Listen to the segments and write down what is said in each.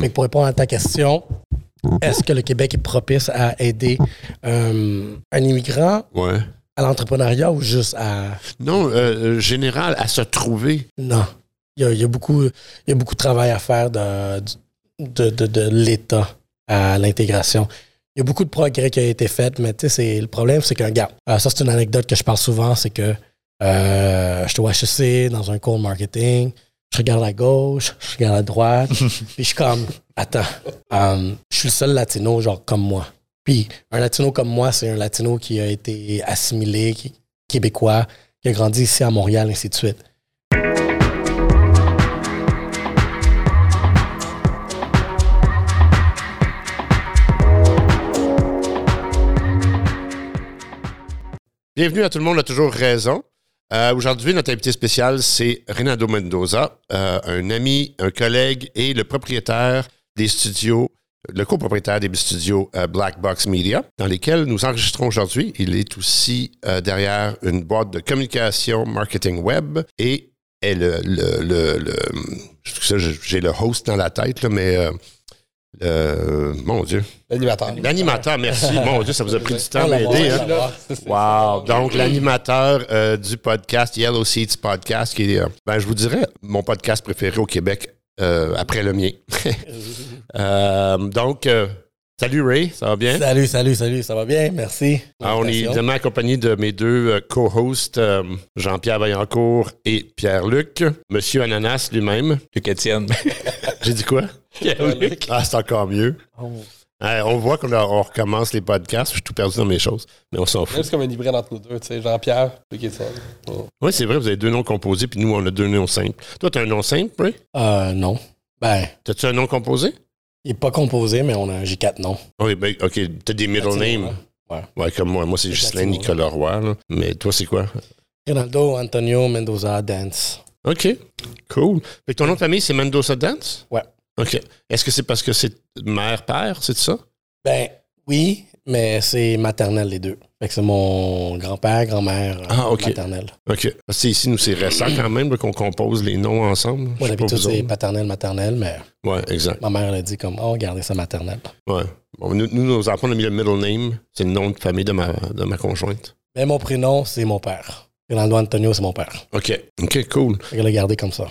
Fait que pour répondre à ta question, est-ce que le Québec est propice à aider euh, un immigrant Ouais. à l'entrepreneuriat ou juste à. Non, euh, général, à se trouver. Non. Il y a, il y a beaucoup, il y a beaucoup de travail à faire de, de, de, de l'État à l'intégration. Il y a beaucoup de progrès qui a été fait, mais tu sais, c'est- le problème, c'est qu'un gars, euh, ça c'est une anecdote que je parle souvent, c'est que euh, je suis au HEC dans un cours marketing, je regarde à gauche, je regarde à droite, puis je suis comme, attends, euh, je suis le seul latino, genre comme moi. Puis un latino comme moi, c'est un latino qui a été assimilé, qui, québécois, qui a grandi ici à Montréal, ainsi de suite. Bienvenue à tout le monde a toujours raison. Euh, Aujourd'hui, notre invité spécial, c'est Renato Mendoza, euh, un ami, un collègue et le propriétaire des studios, le copropriétaire des studios euh, Black Box Media, dans lesquels nous enregistrons aujourd'hui. Il est aussi derrière une boîte de communication marketing web et est le, le, j'ai le host dans la tête, là, mais euh, mon Dieu. L'animateur. L'animateur, merci. Mon Dieu, ça vous a pris du temps voir, hein? voir. Wow! Donc, l'animateur euh, du podcast Yellow Seats Podcast, qui est, euh, ben, je vous dirais, mon podcast préféré au Québec euh, après le mien. Donc, salut Ray, ça va bien? Salut, salut, salut, ça va bien? Merci. Ah, on est évidemment accompagné de mes deux euh, co-hosts, euh, Jean-Pierre Vaillancourt et Pierre-Luc. Monsieur Ananas lui-même. Luc Étienne. J'ai dit quoi? Pierre-Luc. Ah, c'est encore mieux. Oh. On voit qu'on on recommence les podcasts. Je suis tout perdu dans mes choses, mais on s'en fout. C'est comme un hybride entre nous deux, tu sais, Jean-Pierre, Luc Étienne. Oui, c'est vrai, vous avez deux noms composés, puis nous, on a deux noms simples. Toi, tu as un nom simple, Ray? Euh, non. Ben, T'as-tu un nom composé? Il n'est pas composé, mais on a, j'ai quatre noms. Oui, ben, OK. T'as des middle names. Ouais. Ouais, comme moi. Moi, c'est Ghislain Nicolas Roy. là. Mais toi, c'est quoi? Ronaldo, Antonio, Mendoza, Dance. OK. Cool. Fait que ton nom de famille, c'est Mendoza Dance? Ouais. OK. Est-ce que c'est parce que c'est mère-père, c'est ça? Ben, oui, mais c'est maternel les deux. Fait que c'est mon grand-père, grand-mère euh, Ah, ok. maternelle. OK. Parce que ici, nous, c'est récent quand même qu'on compose les noms ensemble. Moi, d'habitude, c'est autres. paternel, maternelle, mais Ouais, exact. ma mère, elle a dit comme, oh, regardez ça maternelle. Ouais. Bon, nous, nous, nos enfants, on a mis le middle name. C'est le nom de famille de ma, de ma conjointe. Mais mon prénom, c'est mon père. Ronaldo Antonio, c'est mon père. OK. OK, cool. Fait que le garder comme ça.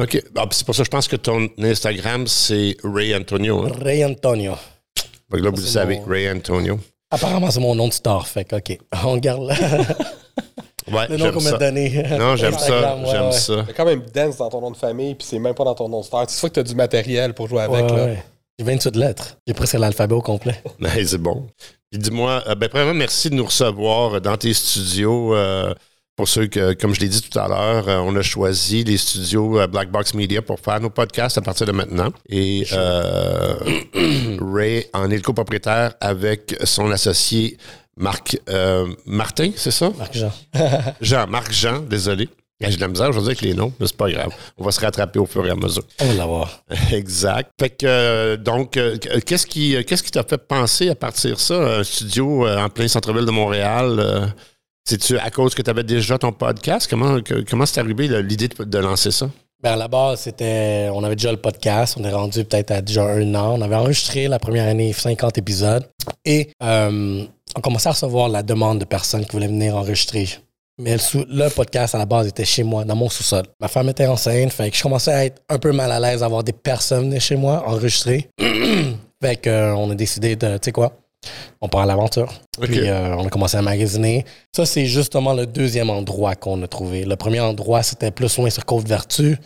OK. Ah, c'est pour ça que je pense que ton Instagram, c'est Ray Antonio. Hein? Ray Antonio. Que là, vous le C'est savez, mon- Ray Antonio. Apparemment, c'est mon nom de star. Fait que, OK, on garde là. Ouais, le nom qu'on m'a donné. Non, j'aime ça. Ouais, J'aime ouais. ça. T'as quand même Dance dans ton nom de famille, puis c'est même pas dans ton nom de star. Tu sais que t'as du matériel pour jouer avec, Ouais, là. ouais. J'ai 28 lettres. J'ai presque l'alphabet au complet. Ben, c'est bon. Puis dis-moi, euh, ben, premièrement, merci de nous recevoir dans tes studios. euh, pour ceux que, comme je l'ai dit tout à l'heure, euh, on a choisi les studios euh, Black Box Media pour faire nos podcasts à partir de maintenant. Et euh, Ray en est le copropriétaire avec son associé Marc euh, Martin, c'est ça? Marc-Jean. Jean, Marc Jean, désolé. J'ai de la misère aujourd'hui avec les noms, mais c'est pas grave. On va se rattraper au fur et à mesure. On va l'avoir. Exact. Fait que, donc, qu'est-ce qui qu'est-ce qui t'a fait penser à partir de ça, un studio en plein centre-ville de Montréal? C'est-tu à cause que tu avais déjà ton podcast? Comment que- comment c'est arrivé l'idée de, lancer ça? Ben, à la base, c'était. On avait déjà le podcast. On est rendu peut-être à déjà un an. On avait enregistré la première année 50 épisodes. Et euh, on commençait à recevoir la demande de personnes qui voulaient venir enregistrer. Mais le, podcast, à la base, était chez moi, dans mon sous-sol. Ma femme était enceinte, fait que je commençais à être un peu mal à l'aise d'avoir des personnes chez moi enregistrer. fait que, euh, a décidé de, tu sais quoi, on part à l'aventure. Puis euh, on a commencé à magasiner. Ça, c'est justement le deuxième endroit qu'on a trouvé. Le premier endroit, c'était plus loin sur Côte-Vertu.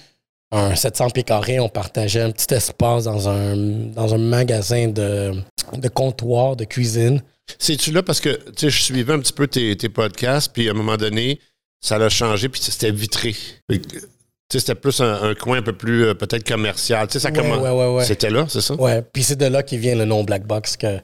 Un 700 pieds carrés, on partageait un petit espace dans un, dans un magasin de, de comptoir, de cuisine. C'est-tu là parce que tu sais, je suivais un petit peu tes, tes podcasts, puis à un moment donné, ça l'a changé, puis c'était vitré. C'était plus un, un coin un peu plus euh, peut-être commercial. Tu sais, ça Ouais, commence- ouais, ouais, ouais. C'était là, c'est ça? Ouais, puis c'est de là qu'il vient le nom Black Box. Que,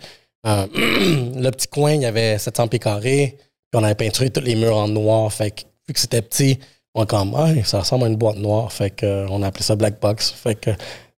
euh, le petit coin, il y avait 700 pieds carrés, puis on avait peinturé tous les murs en noir. Fait que, vu que c'était petit, on a comme, ah, ça ressemble à une boîte noire. Fait que, euh, on a appelé ça Black Box. Fait que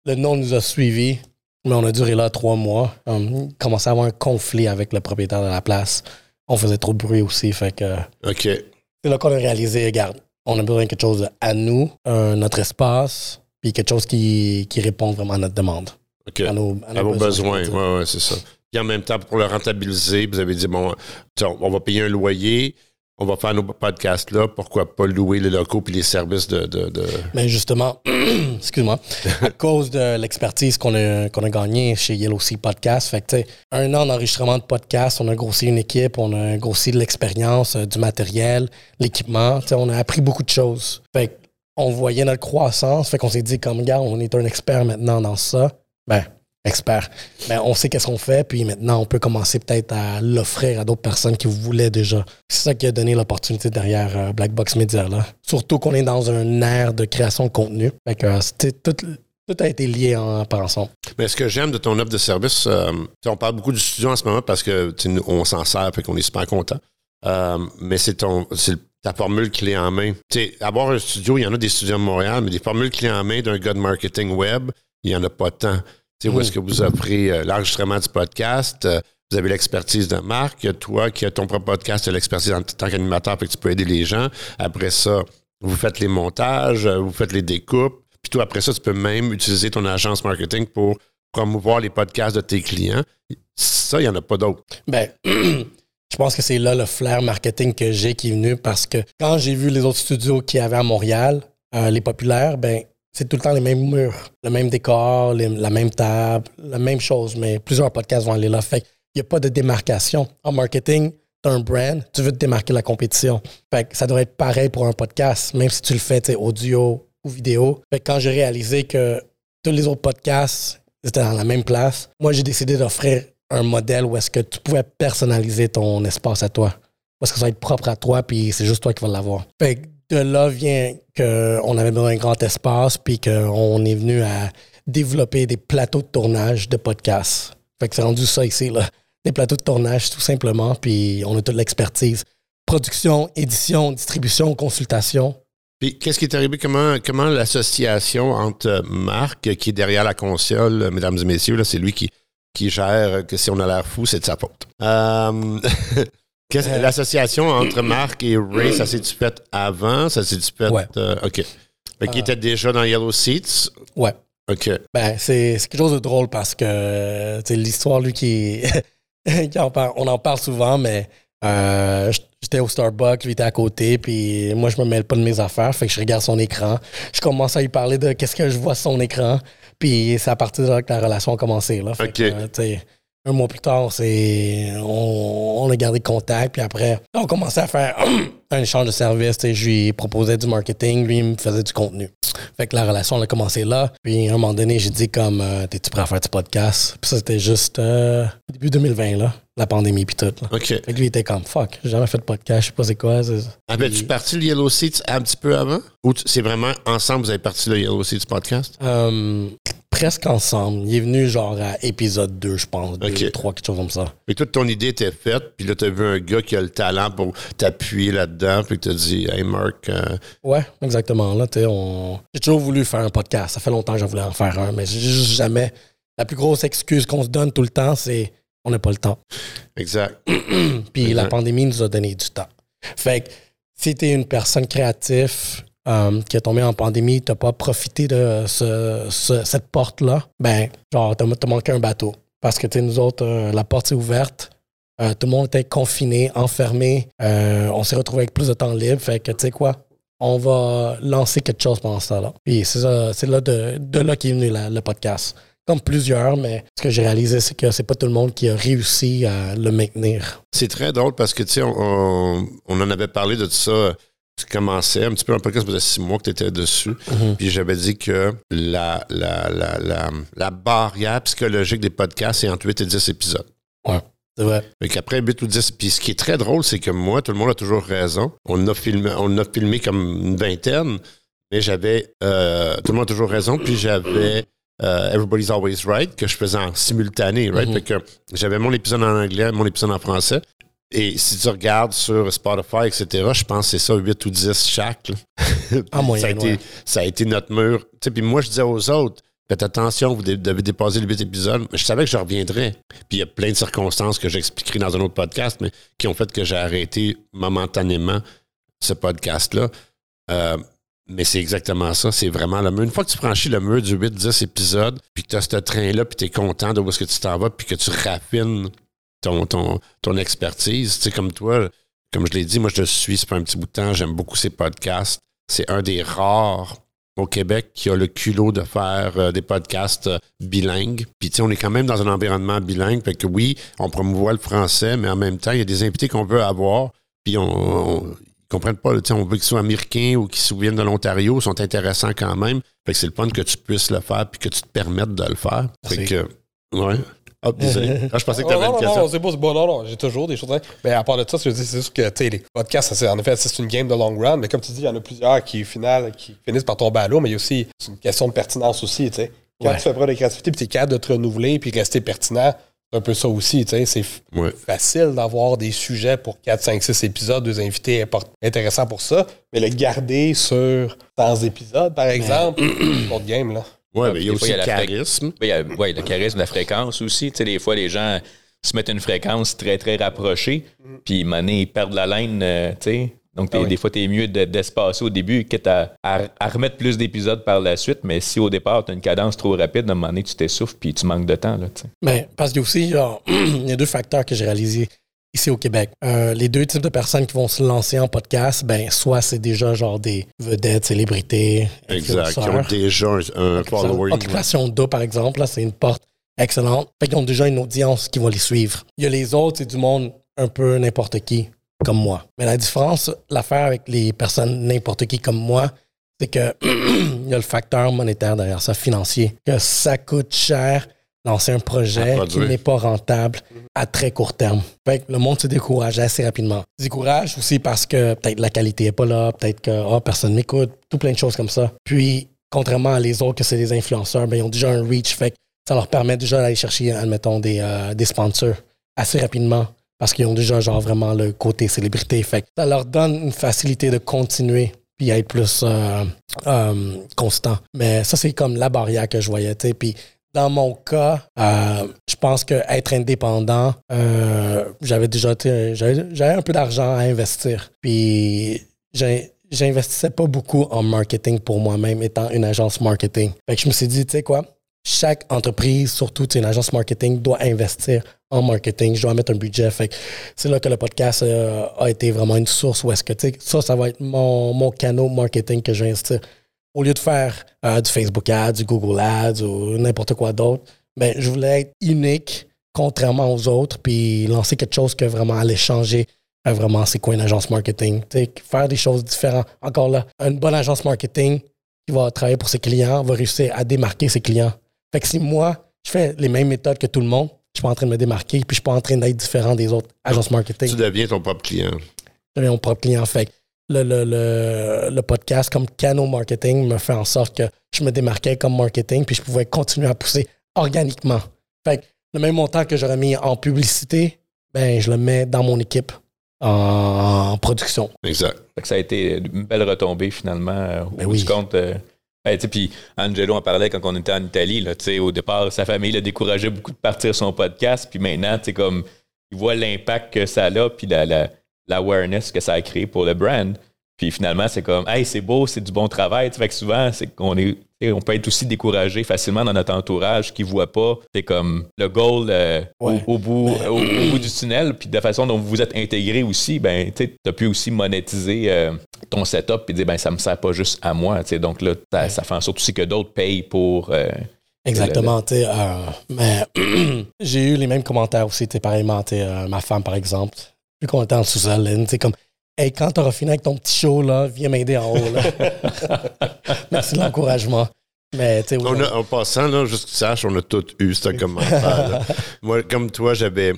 le nom nous a suivis, mais on a duré là trois mois. On commençait à avoir un conflit avec le propriétaire de la place. On faisait trop de bruit aussi. Fait que OK. c'est là qu'on a réalisé, regarde, on a besoin de quelque chose à nous, euh, notre espace, puis quelque chose qui, qui répond vraiment à notre demande. OK. à nos, à nos À vos besoins, dire. ouais, c'est ça. Puis en même temps, pour le rentabiliser, vous avez dit, bon, on va payer un loyer, on va faire nos podcasts là, pourquoi pas louer les locaux puis les services de... de, de- Mais justement, excuse-moi, à cause de l'expertise qu'on a, qu'on a gagnée chez Yellow Sea Podcast, fait que, un an d'enregistrement de podcast, on a grossi une équipe, on a grossi de l'expérience, euh, du matériel, l'équipement, on a appris beaucoup de choses. Fait que on voyait notre croissance, fait qu'on s'est dit, comme gars, on est un expert maintenant dans ça. Ben, expert. Ben, on sait qu'est-ce qu'on fait, puis maintenant, on peut commencer peut-être à l'offrir à d'autres personnes qui voulaient déjà. C'est ça qui a donné l'opportunité derrière euh, Black Box Media. Surtout qu'on est dans un air de création de contenu. Fait que, euh, tout, a été lié en par ensemble. Mais ce que j'aime de ton offre de service, euh, on parle beaucoup du studio en ce moment parce que on s'en sert, fait qu'on est super content. Euh, mais c'est ton ta formule clé en main. Avoir un studio, il y en a des studios à Montréal, mais des formules clés en main d'un gars marketing web, il n'y en a pas tant. Tu sais, où est-ce que vous offrez euh, l'enregistrement du podcast, euh, vous avez l'expertise de marque, toi qui as ton propre podcast, tu as l'expertise en tant qu'animateur, fait que tu peux aider les gens. Après ça, vous faites les montages, euh, vous faites les découpes. Puis toi, après ça, tu peux même utiliser ton agence marketing pour promouvoir les podcasts de tes clients. Ça, il n'y en a pas d'autres. Ben, je pense que c'est là le flair marketing que j'ai qui est venu parce que quand j'ai vu les autres studios qu'il y avait à Montréal, euh, les populaires, ben, c'est tout le temps les mêmes murs, le même décor, la même table, la même chose, mais plusieurs podcasts vont aller là. Fait qu'il n'y a pas de démarcation. En marketing, tu as un brand, tu veux te démarquer de la compétition. Fait que ça devrait être pareil pour un podcast, même si tu le fais audio ou vidéo. Fait que quand j'ai réalisé que tous les autres podcasts étaient dans la même place, moi, j'ai décidé d'offrir un modèle où est-ce que tu pouvais personnaliser ton espace à toi. Parce que ça va être propre à toi, puis c'est juste toi qui vas l'avoir. Fait là vient qu'on avait besoin d'un grand espace, puis qu'on est venu à développer des plateaux de tournage de podcasts. Fait que c'est rendu ça ici, là. Des plateaux de tournage, tout simplement, puis on a toute l'expertise. Production, édition, distribution, consultation. Puis, qu'est-ce qui est arrivé? Comment, comment l'association entre Marc, qui est derrière la console, euh, mesdames et messieurs, là, c'est lui qui, qui gère euh, que si on a l'air fou, c'est de sa faute. Euh, Euh. L'association entre Marc et Ray, ça s'est-tu fait avant? Ça s'est-tu fait. Ouais. euh, OK. Fait qu'il Euh. était déjà dans Yellow Seats? Ouais. OK. Ben, c'est quelque chose de drôle parce que l'histoire, lui, qui, qui en parle- on en parle souvent, mais euh, j'étais au Starbucks, lui était à côté, puis moi, je me mêle pas de mes affaires, fait que je regarde son écran. Je commence à lui parler de qu'est-ce que je vois sur son écran, puis c'est à partir de là que la relation a commencé. Là. Fait OK. que, tu sais, un mois plus tard, on, on a gardé contact, puis après, on commençait à faire un échange de services. Je lui proposais du marketing, lui, il me faisait du contenu. Fait que la relation, elle a commencé là. Puis à un moment donné, j'ai dit comme, euh, t'es-tu prêt à faire du podcast? Puis c'était juste euh, début 2020, là, la pandémie, puis tout. Là. OK. Fait que lui, il était comme, fuck, j'ai jamais fait de podcast, je sais pas c'est quoi. c'est- Avais-tu parti le Yellow Seats un petit peu avant? Ou tu- c'est vraiment ensemble, vous avez parti le Yellow Seats podcast? Euh, presque ensemble. Il est venu genre à épisode 2, je pense. 2, Ok. 3, quelque chose comme ça. Puis toute ton idée était faite, puis là, tu as vu un gars qui a le talent pour t'appuyer là-dedans, puis tu as dit, hey Marc, euh, Ouais, exactement. Là, tu on... J'ai toujours voulu faire un podcast. Ça fait longtemps que je voulais en faire un, mais jamais. La plus grosse excuse qu'on se donne tout le temps, c'est on n'a pas le temps. exact. Puis Exact. la pandémie nous a donné du temps. Fait que si tu es une personne créative euh, qui est tombée en pandémie, tu pas profité de ce- ce- cette porte-là, ben, genre, tu as manqué un bateau. Parce que, tu nous autres, euh, la porte est ouverte. Euh, tout le monde était confiné, enfermé. On s'est retrouvé avec plus de temps libre. Fait que, tu sais quoi, on va lancer quelque chose pendant ce temps-là. Puis c'est ça, c'est là de, de là qu'est venu la- le podcast. Comme plusieurs, mais ce que j'ai réalisé, c'est que c'est pas tout le monde qui a réussi à le maintenir. C'est très drôle parce que, tu sais, on, on- on en avait parlé de tout ça. Tu commençais un petit peu un podcast, ça faisait six mois que tu étais dessus. Puis j'avais dit que la, la, la, la, la barrière psychologique des podcasts, c'est entre 8 et 10 épisodes. C'est vrai. Fait qu'après 8 ou 10, puis ce qui est très drôle, c'est que moi, tout le monde a toujours raison. On a filmé, on a filmé comme une vingtaine, mais j'avais, euh, tout le monde a toujours raison, puis j'avais euh, Everybody's Always Right, que je faisais en simultané, right? Mhm. Fait que j'avais mon épisode en anglais, mon épisode en français. Et si tu regardes sur Spotify, etc., je pense que c'est ça, 8 ou 10 chaque. En moyenne, ça, a été, ouais. ça a été notre mur. Puis moi, je disais aux autres, faites attention, vous devez dépasser les 8 épisodes. Je savais que je reviendrais. Puis il y a plein de circonstances que j'expliquerai dans un autre podcast, mais qui ont fait que j'ai arrêté momentanément ce podcast-là. Euh, Mais c'est exactement ça. C'est vraiment le mur. Une fois que tu franchis le mur du 8-10 épisodes, puis que tu as ce train-là, puis tu es content de où est-ce que tu t'en vas, puis que tu raffines ton, ton, ton expertise. Tu sais, comme toi, comme je l'ai dit, moi, je te suis c'est pas un petit bout de temps. J'aime beaucoup ces podcasts. C'est un des rares au Québec qui a le culot de faire euh, des podcasts euh, bilingues. Puis, tu sais, on est quand même dans un environnement bilingue. Fait que oui, on promouvoit le français, mais en même temps, il y a des invités qu'on veut avoir. Puis, on, comprennent pas, on veut qu'ils soient américains ou qu'ils viennent de l'Ontario, sont intéressants quand même. Fait que c'est le fun que tu puisses le faire puis que tu te permettes de le faire. Fait que, ouais. Ah, désolé. Ah, je pensais que tu avais non, une non, question. non, c'est pas, c'est bon, non, non, j'ai toujours des choses. Mais à part de ça, je dis, c'est juste que, tu sais, les podcasts, en effet, c'est une game de long run, mais comme tu dis, il y en a plusieurs qui, au final, qui finissent par tomber à l'eau, mais il y a aussi, c'est une question de pertinence aussi, tu sais. Quand Ouais. tu fais preuve de créativité, puis tu es capable de te renouveler, puis rester pertinent, c'est un peu ça aussi, tu sais. C'est Ouais. facile d'avoir des sujets pour 4, 5, 6 épisodes, deux invités intéressants pour ça, mais le garder sur 100 épisodes, par exemple, c'est autre game, là. Ouais, mais il y a fois, aussi il y le charisme. A, ouais, le charisme, la fréquence aussi. Tu sais, des fois, les gens se mettent une fréquence très, très rapprochée, puis, un moment donné, ils perdent la laine, euh, tu sais. Donc, Ah oui. des fois, t'es mieux de- d'espacer au début, quitte à, à- à remettre plus d'épisodes par la suite. Mais si au départ, t'as une cadence trop rapide, à un moment donné, tu t'essouffles, puis tu manques de temps, là, tu. Mais parce qu'il y a aussi, genre, il y a deux facteurs que j'ai réalisés ici au Québec. Euh, les deux types de personnes qui vont se lancer en podcast, ben, soit c'est déjà genre des vedettes, célébrités, Exact. Qui ont déjà un, un following. Occupation d'eau, par exemple, là, c'est une porte excellente. Fait qu'ils ont déjà une audience qui va les suivre. Il y a les autres, c'est du monde un peu n'importe qui, comme moi. Mais la différence, l'affaire avec les personnes n'importe qui comme moi, c'est que il y a le facteur monétaire derrière ça, financier. Que ça coûte cher lancer un projet qui n'est pas rentable à très court terme. Fait que le monde se décourage assez rapidement. Se décourage aussi parce que peut-être la qualité est pas là, peut-être que oh, personne m'écoute, tout plein de choses comme ça. Puis, contrairement à les autres que c'est des influenceurs, ben, ils ont déjà un reach. Fait que ça leur permet déjà d'aller chercher, admettons, des, euh, des sponsors assez rapidement parce qu'ils ont déjà genre vraiment le côté célébrité. Fait que ça leur donne une facilité de continuer puis être plus euh, euh, constant. Mais ça, c'est comme la barrière que je voyais. dans mon cas, euh, je pense qu'être indépendant, euh, j'avais déjà j'avais un peu d'argent à investir. Puis j'investissais pas beaucoup en marketing pour moi-même, étant une agence marketing. Que je me suis dit, tu sais quoi, chaque entreprise, surtout une agence marketing, doit investir en marketing. Je dois mettre un budget. Fait c'est là que le podcast euh, a été vraiment une source où est-ce que, ça, ça va être mon, mon canal marketing que je vais investir. Au lieu de faire euh, du Facebook Ads, du Google Ads ou n'importe quoi d'autre, ben, je voulais être unique, contrairement aux autres, puis lancer quelque chose que vraiment allait changer euh, vraiment c'est quoi une agence marketing. Faire des choses différentes. Encore là, une bonne agence marketing qui va travailler pour ses clients va réussir à démarquer ses clients. Fait que si moi, je fais les mêmes méthodes que tout le monde, je suis pas en train de me démarquer, puis je suis pas en train d'être différent des autres agences marketing. Tu deviens ton propre client. J'avais mon propre client. Fait que le, le, le, le podcast comme canal marketing me fait en sorte que je me démarquais comme marketing, puis je pouvais continuer à pousser organiquement. Fait que le même montant que j'aurais mis en publicité, ben, je le mets dans mon équipe en, en production. Exact. Fait que ça a été une belle retombée finalement au Ben bout oui. du compte. Ben, puis Angelo en parlait quand on était en Italie. Là, au départ, sa famille l'a découragé beaucoup de partir son podcast. Puis maintenant, comme il voit l'impact que ça a, puis la, la, l'awareness que ça a créé pour le brand. Puis finalement, c'est comme, hey, c'est beau, c'est du bon travail. Tu sais, Fait que souvent, c'est qu'on est, on peut être aussi découragé facilement dans notre entourage qui ne voit pas, c'est comme le goal euh, au- Ouais. au, bout, au, au bout du tunnel. Puis de la façon dont vous vous êtes intégré aussi, ben, tu as pu aussi monétiser euh, ton setup et dire, ben, ça me sert pas juste à moi. Donc là, ça, ça fait en sorte aussi que d'autres payent pour. euh, Exactement, tu sais. mais j'ai eu les mêmes commentaires aussi, tu pareillement, ma femme, par exemple, plus qu'on était en sous-sol, tu sais, comme, hey, quand t'auras fini avec ton petit show, là, viens m'aider en haut, là. Merci de l'encouragement. Mais, On a, en passant, là, juste que tu saches, on a tous eu ce commentaire. là. Moi, comme toi, j'avais.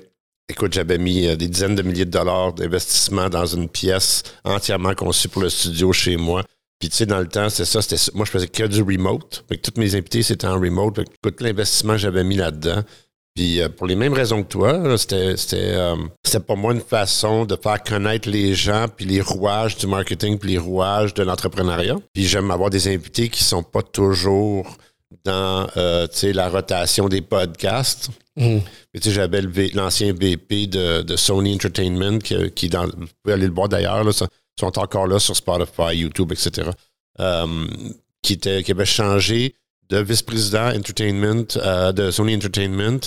Écoute, j'avais mis euh, des dizaines de milliers de dollars d'investissement dans une pièce entièrement conçue pour le studio chez moi. Puis, tu sais, dans le temps, c'était ça. C'était, moi, je faisais que du remote. Fait que tous mes invités, c'était en remote. Fait que, écoute, l'investissement que j'avais mis là-dedans. Puis, euh, pour les mêmes raisons que toi, c'était, c'était, euh, pour moi une façon de faire connaître les gens, puis les rouages du marketing, puis les rouages de l'entrepreneuriat. Puis, j'aime avoir des invités qui sont pas toujours dans euh, tu sais, la rotation des podcasts. Mais tu sais, j'avais l'ancien VP de, de Sony Entertainment qui, qui est dans, vous pouvez aller le voir d'ailleurs, ça- sont encore là sur Spotify, YouTube, etc. euh, qui, était, qui avait changé de vice-président entertainment euh, de Sony Entertainment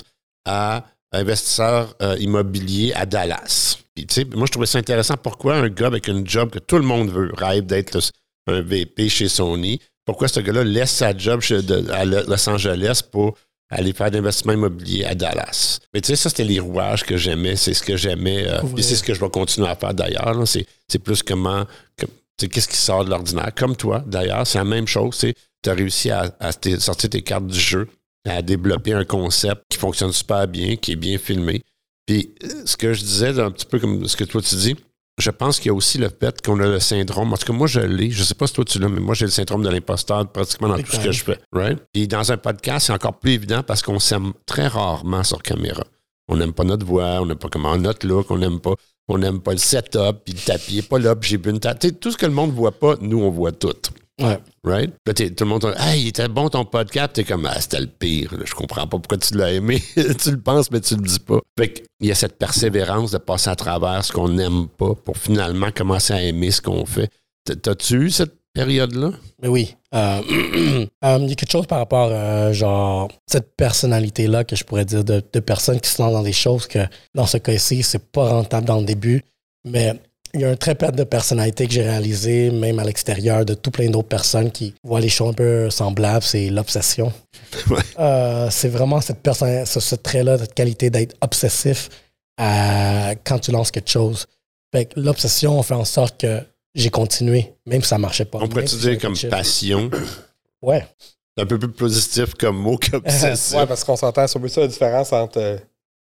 à investisseur euh, immobilier à Dallas. Puis, tu sais, moi, je trouvais ça intéressant. Pourquoi un gars avec un job que tout le monde veut, rêve d'être un VP chez Sony, pourquoi ce gars-là laisse sa job chez- de- à Lo- Los Angeles pour aller faire d'investissement immobilier à Dallas? Mais tu sais, ça, c'était les rouages que j'aimais. C'est ce que j'aimais. euh, c'est ce que je vais continuer à faire d'ailleurs. C'est c'est plus comment... Qu'est-ce qui sort de l'ordinaire? Comme toi, d'ailleurs, c'est la même chose. Tu as réussi à, à sortir tes cartes du jeu, à développer un concept qui fonctionne super bien, qui est bien filmé. Puis ce que je disais, un petit peu comme ce que toi tu dis, je pense qu'il y a aussi le fait qu'on a le syndrome. En tout cas, moi, je l'ai. Je sais pas si toi tu l'as, mais moi, j'ai le syndrome de l'imposteur pratiquement dans tout ce que je fais. Right? Puis dans un podcast, c'est encore plus évident parce qu'on s'aime très rarement sur caméra. On n'aime pas notre voix, on n'aime pas comment notre look, on n'aime pas, on n'aime pas le setup, puis le tapis il est pas là, puis j'ai bu une sais, tout ce que le monde voit pas, nous, on voit tout. Ouais. Right? Là, tout le monde dit Hey, il était bon ton podcast. T'es comme Ah, c'était le pire. Je comprends pas pourquoi tu l'as aimé. tu le penses, mais tu le dis pas. Fait qu'il y a cette persévérance de passer à travers ce qu'on n'aime pas pour finalement commencer à aimer ce qu'on fait. T'as-tu eu cette période-là? Mais oui. Euh, euh, Il y a quelque chose par rapport, euh, genre, cette personnalité-là que je pourrais dire de, de personnes qui se lancent dans des choses que, dans ce cas-ci, c'est pas rentable dans le début. Mais il y a un trait de personnalité que j'ai réalisé, même à l'extérieur, de tout plein d'autres personnes qui voient les choses un peu semblables, c'est l'obsession. Ouais. Euh, c'est vraiment cette personne, ce, ce trait-là, cette qualité d'être obsessif à- quand tu lances quelque chose. Fait que l'obsession a fait en sorte que j'ai continué, même si ça marchait pas. On pourrait-tu dire comme chiffre. passion? Ouais. C'est un peu plus positif comme mot qu'obsessif. Ouais, parce qu'on s'entend sur ça la différence entre euh,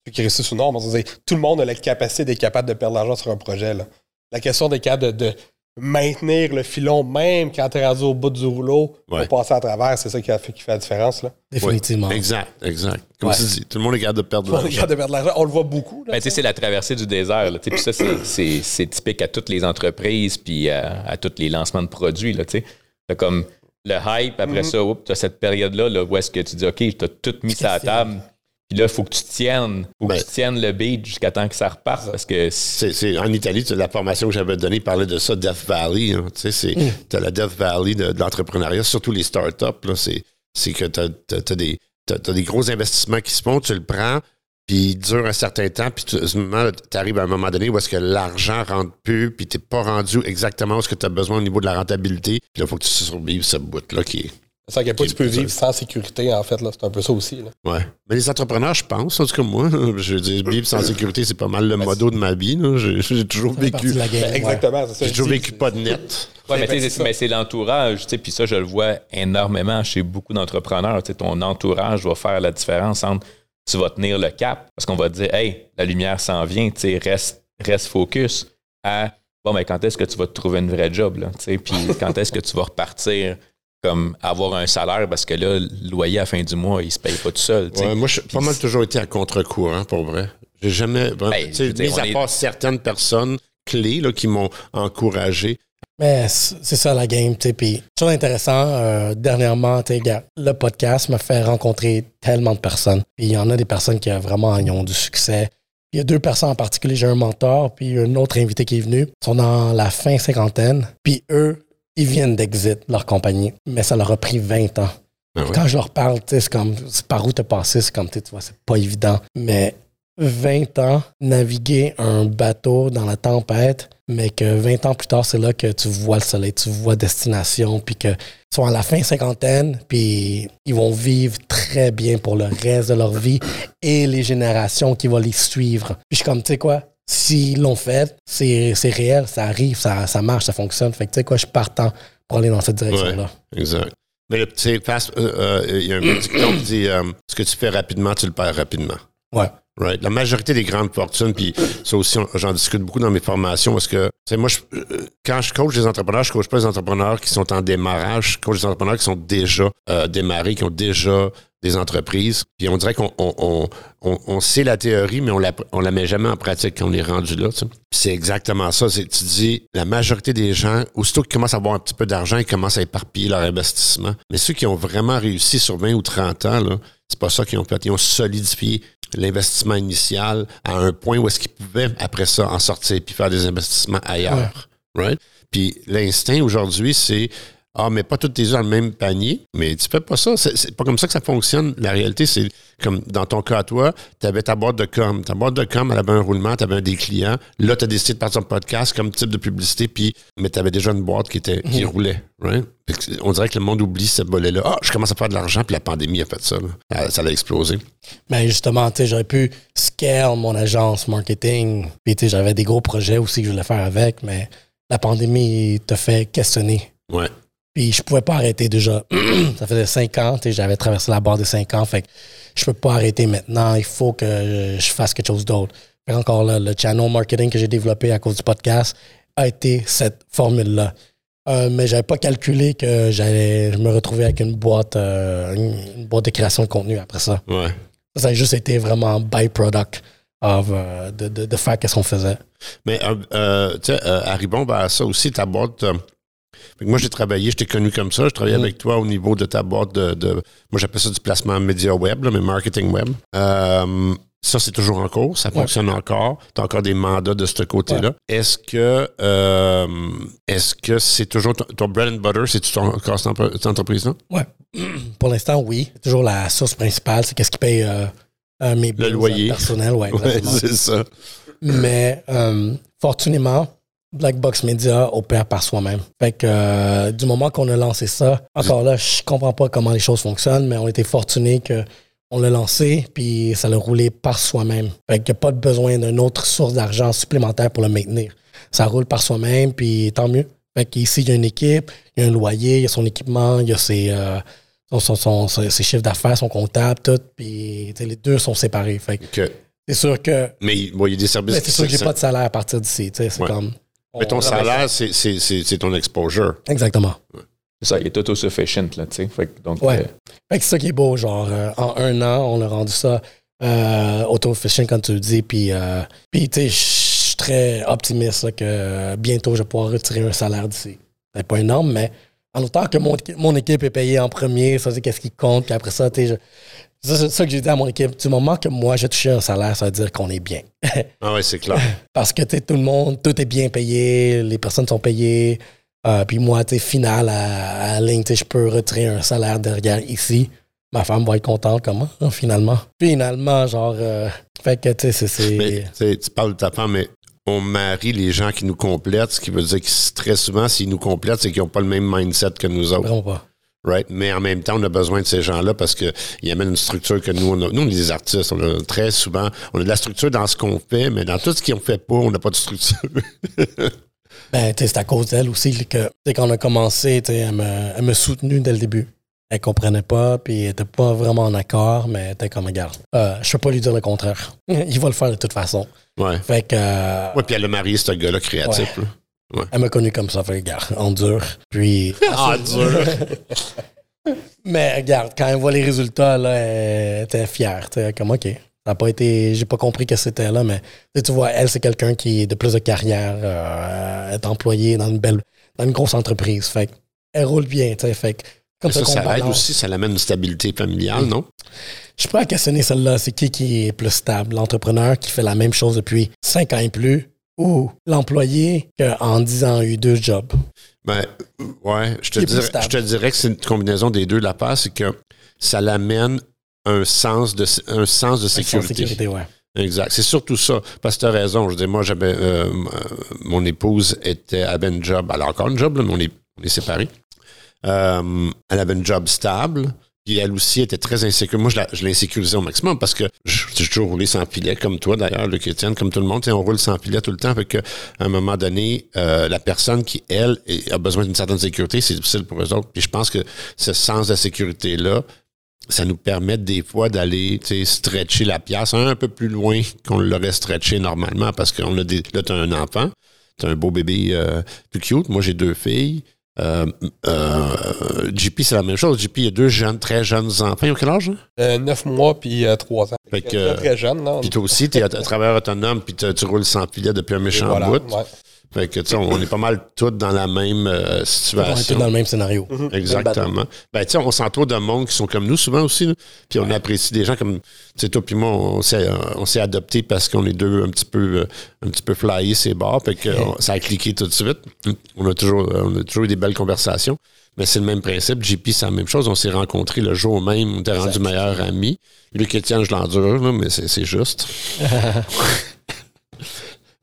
ceux qui réussissent ou non. On va dire, tout le monde a la capacité d'être capable de perdre de l'argent sur un projet. là. La question d'être capable de, de maintenir le filon, même quand tu es rendu au bout du rouleau, Ouais. pour passer à travers, c'est ça qui, a fait, qui fait la différence. Là. Définitivement. Exact, exact. Comme Ouais. tu dis, tout le monde est capable de perdre de l'argent. capable de perdre de l'argent. On le voit beaucoup. là. Ben, tu sais, c'est la traversée du désert. Là, tu sais, puis ça, c'est- typique à toutes les entreprises puis à, à tous les lancements de produits. Là, tu sais. T'as comme le hype, après ça, tu as cette période-là là, où est-ce que tu dis, OK, tu as tout mis sur la table. Puis là, il faut que tu tiennes. faut Ben- que tu tiennes le beat jusqu'à temps que ça reparte. Parce que C'est, c'est- en Italie, tu- la formation que j'avais donnée parlait de ça, Death Valley. hein. Tu sais, c'est, t'as la Death Valley de, de l'entrepreneuriat, surtout les startups. Là, c'est, c'est que t'as, t'as- t'as des, t'as- t'as des gros investissements qui se font, tu le prends, puis il dure un certain temps, puis tu arrives à un moment donné où est-ce que l'argent rentre plus, puis t'es pas rendu exactement où est-ce que tu as besoin au niveau de la rentabilité. Puis là, il faut que tu survives ce bout-là qui est... C'est à quel point Ok, tu peux vivre sans sécurité, en fait. là. C'est un peu ça aussi. Là. Ouais. Mais les entrepreneurs, je pense, en tout cas moi, je veux dire, vivre sans sécurité, c'est pas mal le modo de ma vie. là. J'ai, toujours vécu... game. Ben, exactement. c'est ça, J'ai toujours vécu pas de net. Ouais, mais Ben, tu sais, c'est c'est mais c'est l'entourage, tu sais, puis ça, je le vois énormément chez beaucoup d'entrepreneurs. Tu sais, ton entourage va faire la différence entre tu vas tenir le cap parce qu'on va te dire, hey, la lumière s'en vient, tu sais, reste, reste focus à bon, mais quand est-ce que tu vas te trouver une vraie job, là, tu sais, puis quand est-ce que tu vas repartir? Comme avoir un salaire parce que là, le loyer à la fin du mois, il se paye pas tout seul. Ouais, moi, j'ai pas mal toujours été à contre-courant, pour vrai. J'ai jamais. vraiment- Ben, je dire, mis à est- part certaines personnes clés là, qui m'ont encouragé. Mais c'est ça la game, tu sais. Puis, chose intéressant, euh, dernièrement, tu le podcast m'a fait rencontrer tellement de personnes. Puis, il y en a des personnes qui euh, vraiment ils ont du succès. Il y a deux personnes en particulier, j'ai un mentor, puis un autre invité qui est venu. Ils sont dans la fin cinquantaine. Puis, eux, ils viennent d'exit leur compagnie. Mais ça leur a pris 20 ans. Ouais. Quand je leur parle, tu sais, c'est comme, par où t'es passé, c'est comme, tu vois, c'est pas évident. Mais 20 ans, naviguer un bateau dans la tempête, mais que 20 ans plus tard, c'est là que tu vois le soleil, tu vois destination, puis que sont à la fin cinquantaine, puis ils vont vivre très bien pour le reste de leur vie et les générations qui vont les suivre. Puis je suis comme, tu sais quoi, s'ils l'ont fait, c'est réel, ça arrive, ça, ça marche, ça fonctionne. Fait que tu sais quoi, je suis partant pour aller dans cette direction-là. Exact. Mais le petit fast, euh, euh, il y a un petit dicton qui dit euh, ce que tu fais rapidement, tu le perds rapidement. Ouais. Right. La majorité des grandes fortunes, puis ça aussi, j'en discute beaucoup dans mes formations, parce que, sais, moi, euh, quand je coach des entrepreneurs, je coach pas des entrepreneurs qui sont en démarrage, je coach des entrepreneurs qui sont déjà euh, démarrés, qui ont déjà des entreprises. Puis on dirait qu'on on, on, on- sait la théorie, mais on la, on la met jamais en pratique quand on est rendu là. C'est exactement ça. C'est, tu dis, la majorité des gens, aussitôt qu'ils commencent à avoir un petit peu d'argent, ils commencent à éparpiller leur investissement. Mais ceux qui ont vraiment réussi sur 20 ou 30 ans, là, c'est pas ça qu'ils ont fait. Ils ont solidifié l'investissement initial à un point où est-ce qu'ils pouvaient, après ça, en sortir puis faire des investissements ailleurs. Right? Puis l'instinct aujourd'hui, c'est Ah, mais pas toutes tes œufs dans le même panier. Mais tu fais pas ça. C'est, pas comme ça que ça fonctionne. La réalité, c'est comme dans ton cas, toi, tu avais ta boîte de com. Ta boîte de com, elle avait un roulement, tu avais des clients. Là, tu as décidé de partir un podcast comme type de publicité, puis, mais tu avais déjà une boîte qui, était, qui roulait. Right? On dirait que le monde oublie ce volet-là. Ah, je commence à faire de l'argent, puis la pandémie a fait ça. là. Ah, Ça l'a explosé. Mais justement, j'aurais pu scale mon agence marketing. Puis, j'avais des gros projets aussi que je voulais faire avec, mais la pandémie te fait questionner. Ouais. Puis je pouvais pas arrêter déjà. ça faisait cinq ans, j'avais traversé la barre des cinq ans, fait que je peux pas arrêter maintenant. Il faut que je fasse quelque chose d'autre. Encore là, le channel marketing que j'ai développé à cause du podcast a été cette formule-là. Euh, mais j'avais pas calculé que j'allais me retrouver avec une boîte, euh, une, une boîte de création de contenu après ça. Ouais. Ça, a juste été vraiment byproduct of, euh, de, de, de faire qu'est-ce qu'on faisait. Mais, euh, euh, tu sais, euh, arrivons ben, à ça aussi, ta boîte. Moi, j'ai travaillé, je t'ai connu comme ça. Je travaillais Mm. avec toi au niveau de ta boîte de. de- moi, j'appelle ça du placement média web, là, mais marketing web. Euh, ça, c'est toujours en cours. Ça fonctionne encore. Tu as encore des mandats de ce côté-là. Est-ce que euh, est-ce que c'est toujours ton, ton bread and butter, c'est ton, encore cette entreprise-là? Ouais. Pour l'instant, oui. C'est toujours la source principale, c'est qu'est-ce qui paye euh, euh, mes bills loyer. personnels. Ouais, Ouais, c'est ça. Mais fortunément, Black Box Media opère par soi-même. Fait que euh, du moment qu'on a lancé ça, encore là, je comprends pas comment les choses fonctionnent, mais on était fortunés que on l'a lancé, puis ça l'a roulé par soi-même. Fait qu'il n'y a pas de besoin d'une autre source d'argent supplémentaire pour le maintenir. Ça roule par soi-même, puis tant mieux. Fait qu'ici, il y a une équipe, il y a un loyer, il y a son équipement, il y a ses, euh, son, son- son- ses chiffres d'affaires, son comptable, tout, puis les deux sont séparés. Fait que c'est sûr que Mais bon, il y a des services c'est sûr que j'ai pas de salaire à partir d'ici. C'est Ouais. comme. Mais ton On- salaire, c'est- c'est c'est- c'est ton exposure. Exactement. C'est ça, il est autosufficient, là, tu sais. Fait que donc, Ouais. euh, Fait que c'est ça qui est beau. Genre, euh, en un an, on a rendu ça euh, auto-efficient, comme tu le dis. Puis, euh, puis tu sais, je suis très optimiste là, que bientôt, je vais pouvoir retirer un salaire d'ici. C'est pas énorme, mais en autant que mon, mon équipe est payée en premier, ça, c'est qu'est-ce qui compte. Puis après ça, tu sais, c'est ça que j'ai dit à mon équipe. Du moment que moi, j'ai touché un salaire, ça veut dire qu'on est bien. Ah ouais, c'est clair. Parce que tout le monde, tout est bien payé, les personnes sont payées. Euh, puis moi, tu final à, à ligne, je peux retirer un salaire derrière ici. Ma femme va être contente, comment, hein, finalement? Finalement, genre, euh, fait que, tu sais, c'est- tu parles de ta femme, mais on marie les gens qui nous complètent, ce qui veut dire que très souvent, s'ils nous complètent, c'est qu'ils n'ont pas le même mindset que nous autres. Vraiment pas. Right? Mais en même temps, on a besoin de ces gens-là parce qu'ils amènent une structure que nous, on a. Nous, on est des artistes. On a très souvent, on a de la structure dans ce qu'on fait, mais dans tout ce qu'on fait pas, on n'a pas de structure. Ben, c'est à cause d'elle aussi que, quand on a commencé, elle me, elle me soutenue dès le début. Elle comprenait pas, puis elle était pas vraiment en accord, mais elle était comme, regarde, euh, je peux pas lui dire le contraire. Il va le faire de toute façon. ouais. Fait que. euh, Ouais, puis elle a marié ce gars-là créatif. Elle m'a connu comme ça, fait regarde, endure. Puis. Ah, dur. Mais regarde, quand elle voit les résultats, là, elle était fière. Comme, OK. Ça n'a pas été. J'ai pas compris que c'était là, mais tu vois, elle, c'est quelqu'un qui est de plus de carrière, euh, est employée dans une belle. dans une grosse entreprise. Fait elle roule bien, tu sais. Fait comme ça, qu'on ça aide aussi, ça l'amène une stabilité familiale, non? Je pourrais questionner celle-là. C'est qui qui est plus stable? L'entrepreneur qui fait la même chose depuis cinq ans et plus ou l'employé qui, en 10 ans, a eu deux jobs? Ben, ouais, je te, dirais, je te dirais que c'est une combinaison des deux. La part, c'est que ça l'amène un sens de, un sens de sécurité. sécurité, ouais. Exact. C'est surtout ça. Parce que tu as raison. Je dire, moi, j'avais. euh, euh, mon épouse était, avait une job. Elle a encore une job, là, mais on est, on est séparés. Euh, elle avait une job stable. Puis elle aussi était très insécure. Moi, je l'insécurisais au maximum parce que j'ai toujours roulé sans filet, comme toi d'ailleurs, le Étienne, comme tout le monde. On roule sans filet tout le temps. Fait que, à un moment donné, euh, la personne qui, elle, a besoin d'une certaine sécurité, c'est difficile pour eux autres. Puis je pense que ce sens de sécurité-là, ça nous permet des fois d'aller stretcher la pièce un peu plus loin qu'on l'aurait stretché normalement parce qu'on a des. Là, tu as un enfant, tu as un beau bébé euh, tout cute. Moi, j'ai deux filles. Euh, euh, JP, c'est la même chose. JP, il y a deux jeunes, très jeunes enfants. Ils ont quel âge? hein? Euh, 9 mois puis 3 ans. Fait que, Très, très jeune, non? Puis toi aussi, tu es travailleur autonome, puis tu roules sans filet depuis un méchant voilà, bout. ouais. Fait que, tu sais, on, on est pas mal tous dans la même euh, On est situation. tous dans le même scénario. Exactement. Ben, tu sais, on s'entoure de monde qui sont comme nous souvent aussi. Puis on apprécie des gens comme, tu sais, toi puis moi, on s'est, euh, adoptés parce qu'on est deux un petit peu, euh, un petit peu flyés ces bars. Fait que on- ça a cliqué tout de suite. On a toujours, on a toujours eu des belles conversations. Mais c'est le même principe. JP, c'est la même chose. On s'est rencontrés le jour même. On était rendu meilleurs amis. Lui, Étienne, je l'endure, mais c'est, c'est juste.